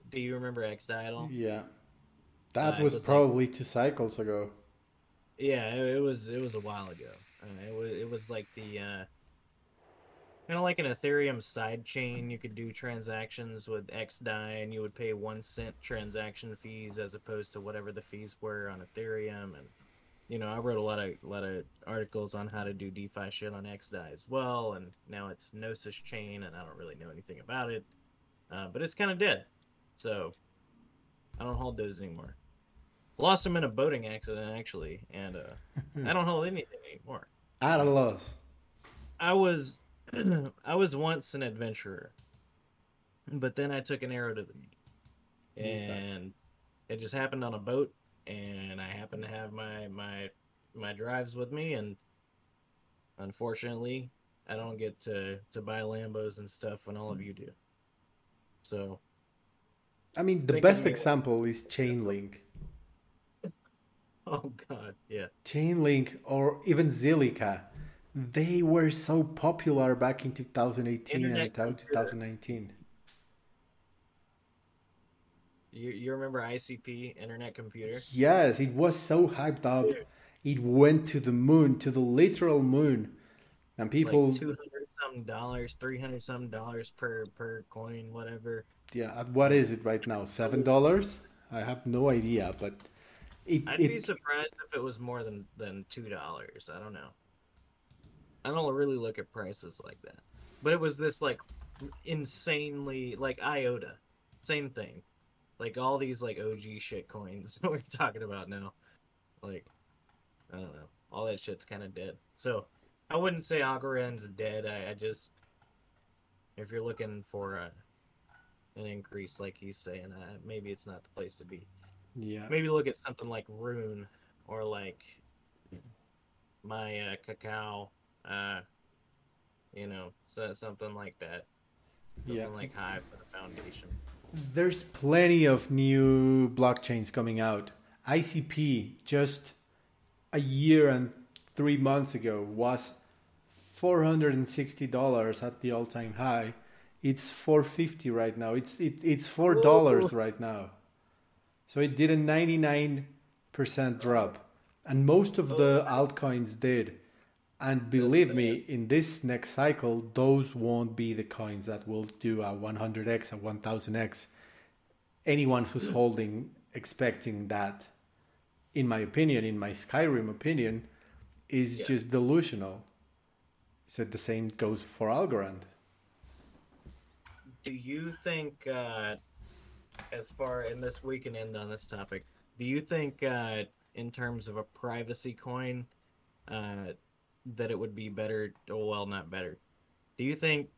Do you remember all? Yeah, that Uh, was, was like- probably two cycles ago. Yeah, it, it was it was a while ago. Uh, it was it was like the uh, kind of like an Ethereum side chain. You could do transactions with XDAI, and you would pay one cent transaction fees as opposed to whatever the fees were on Ethereum. And you know, I wrote a lot of lot of articles on how to do DeFi shit on XDAI as well. And now it's Gnosis chain, and I don't really know anything about it, uh, but it's kind of dead. So I don't hold those anymore. Lost them in a boating accident actually, and uh, I don't hold anything anymore. At a loss. I was I was once an adventurer, but then I took an arrow to the knee, Exactly. and it just happened on a boat, and I happened to have my my my drives with me, and unfortunately, I don't get to to buy Lambos and stuff when all of you do. So I mean, the best example is Chainlink. Oh God, yeah. Chainlink or even Zilliqa, they were so popular back in 2018 Internet and 2019. You you remember ICP, Internet Computer? Yes, it was so hyped up. It went to the moon, to the literal moon. And people, like something dollars, three hundred something dollars per per coin, whatever. yeah, what is it right now? $7? I have no idea, but it, I'd it be surprised if it was more than than two dollars. I don't know. I don't really look at prices like that. But it was this like insanely like IOTA, same thing. Like all these like OG shit coins that we're talking about now. Like I don't know. All that shit's kind of dead. So I wouldn't say Algorand's dead. I, I just if you're looking for a, an increase like he's saying, uh, maybe it's not the place to be yeah. maybe look at something like Rune or like my uh, cacao, uh, you know, so, something like that. Something Yeah. like Hive for the foundation. There's plenty of new blockchains coming out. ICP just a year and three months ago was four hundred and sixty dollars at the all-time high. It's four fifty right now. It's it, it's four dollars right now. So it did a ninety-nine percent drop, and most of the altcoins did. And believe me, in this next cycle, those won't be the coins that will do a 100x, a 1000x. Anyone who's holding, expecting that, in my opinion, in my Skyrim opinion, is Yeah. just delusional. So the same goes for Algorand. Do you think, uh, as far in this we can end on this topic, do you think, uh, in terms of a privacy coin, uh, that it would be better? Oh, well, not better. Do you think?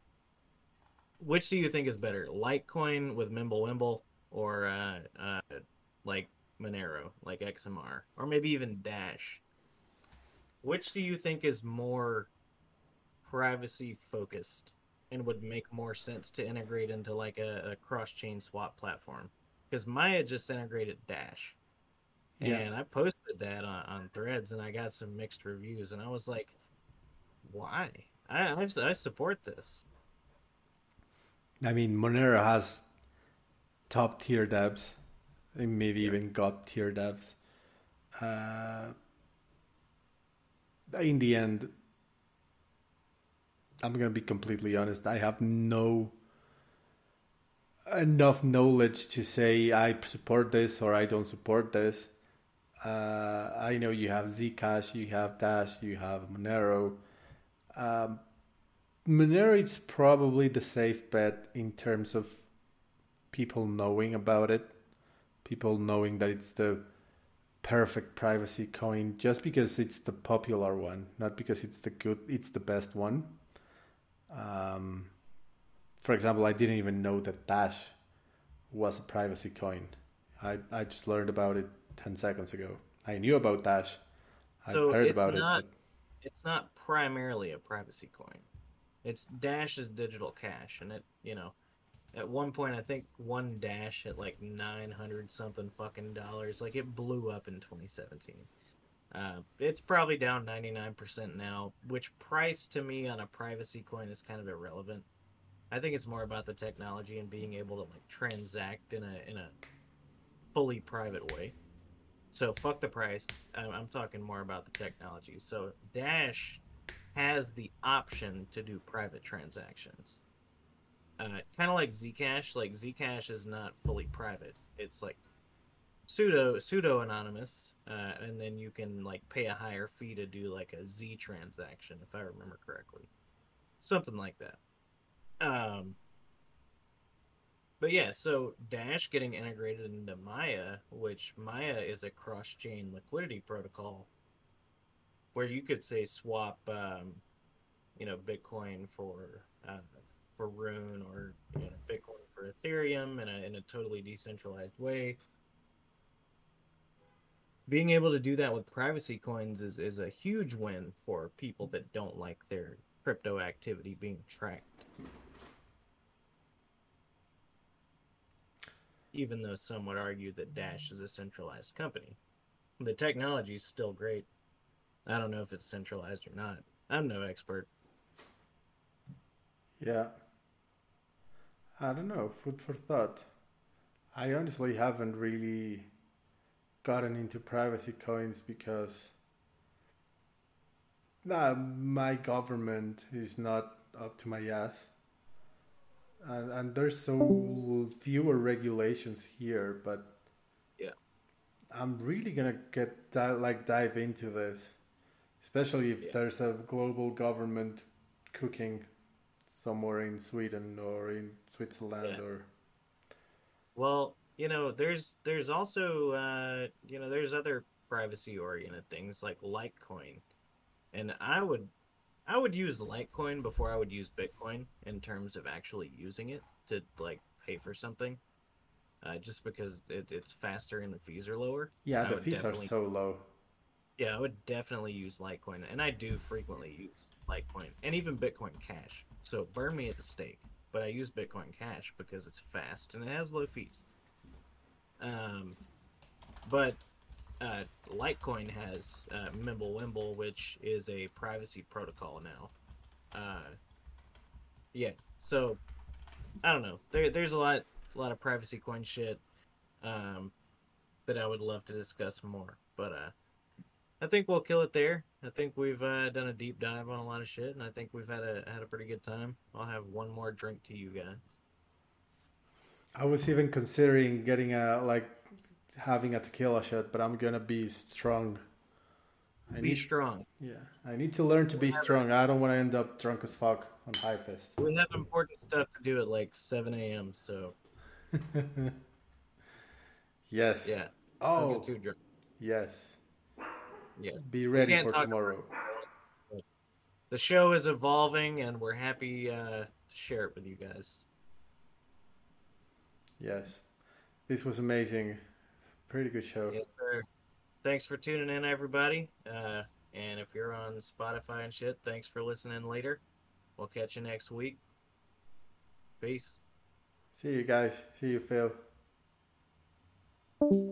Which do you think is better, Litecoin with Mimblewimble, or uh, uh, like Monero, like XMR, or maybe even Dash? Which do you think is more privacy focused and would make more sense to integrate into like a, a cross-chain swap platform? Because Maya just integrated Dash, Yeah. and I posted that on, on Threads, and I got some mixed reviews, and I was like, "Why? I I, I support this." I mean, Monero has top tier devs, and maybe Yeah. even god tier devs. Uh, in the end, I'm gonna be completely honest. I have no enough knowledge to say I support this or I don't support this. Uh, I know you have Zcash, you have Dash, you have Monero. Um, Monero is probably the safe bet in terms of people knowing about it, people knowing that it's the perfect privacy coin just because it's the popular one, not because it's the good, it's the best one. Um, for example, I didn't even know that Dash was a privacy coin. I, I just learned about it 10 seconds ago. I knew about Dash. I've So heard it's about not it. it's not primarily a privacy coin. It's Dash's digital cash, and it you know, at one point I think one Dash at like nine hundred something fucking dollars. Like it blew up in 2017. Uh, it's probably down 99% now, which price to me on a privacy coin is kind of irrelevant. I think it's more about the technology and being able to like transact in a in a fully private way. So fuck the price. I'm, I'm talking more about the technology. So Dash has the option to do private transactions. Uh, kind of like Zcash. Like Zcash is not fully private. It's like pseudo pseudo anonymous, uh, and then you can like pay a higher fee to do like a Z transaction, if I remember correctly, something like that. Um, but yeah, so Dash getting integrated into Maya, which Maya is a cross-chain liquidity protocol, where you could say swap, um, you know, Bitcoin for uh, for Rune or you know, Bitcoin for Ethereum in a in a totally decentralized way. Being able to do that with privacy coins is, is a huge win for people that don't like their crypto activity being tracked. even though some would argue that Dash is a centralized company. The technology is still great. I don't know if it's centralized or not. I'm no expert. Yeah. I don't know. Food for thought. I honestly haven't really gotten into privacy coins because nah, my government is not up to my ass. And, and there's so fewer regulations here, but Yeah. I'm really gonna get di- like dive into this, especially if Yeah. there's a global government cooking somewhere in Sweden or in Switzerland Yeah. or Well, you know, there's there's also uh, you know there's other privacy oriented things like Litecoin, and I would I would use Litecoin before I would use Bitcoin in terms of actually using it to like pay for something, uh, just because it, it's faster and the fees are lower. yeah, the fees are so low. Yeah, I would definitely use Litecoin, and I do frequently use Litecoin and even Bitcoin Cash. So burn me at the stake, but I use Bitcoin Cash because it's fast and it has low fees. Um, but uh, Litecoin has uh, Mimblewimble, which is a privacy protocol now. Uh, yeah, so I don't know. There, there's a lot, a lot of privacy coin shit um, that I would love to discuss more, but uh. I think we'll kill it there. I think we've uh, done a deep dive on a lot of shit, and I think we've had a had a pretty good time. I'll have one more drink to you guys. I was even considering getting a like having a tequila shot, but I'm gonna be strong. I Be need, strong. yeah, I need to learn to be strong. I don't want to end up drunk as fuck on HiveFest. We have important stuff to do at like 7 a.m. So yes. yeah, Oh, get too drunk. yes. Yeah, Be ready for tomorrow. the show is evolving, and we're happy uh, to share it with you guys. Yes. This was amazing. Pretty good show. Yes, sir. Thanks for tuning in, everybody. Uh, and if you're on Spotify and shit, thanks for listening later. We'll catch you next week. Peace. See you guys. See you, Phil.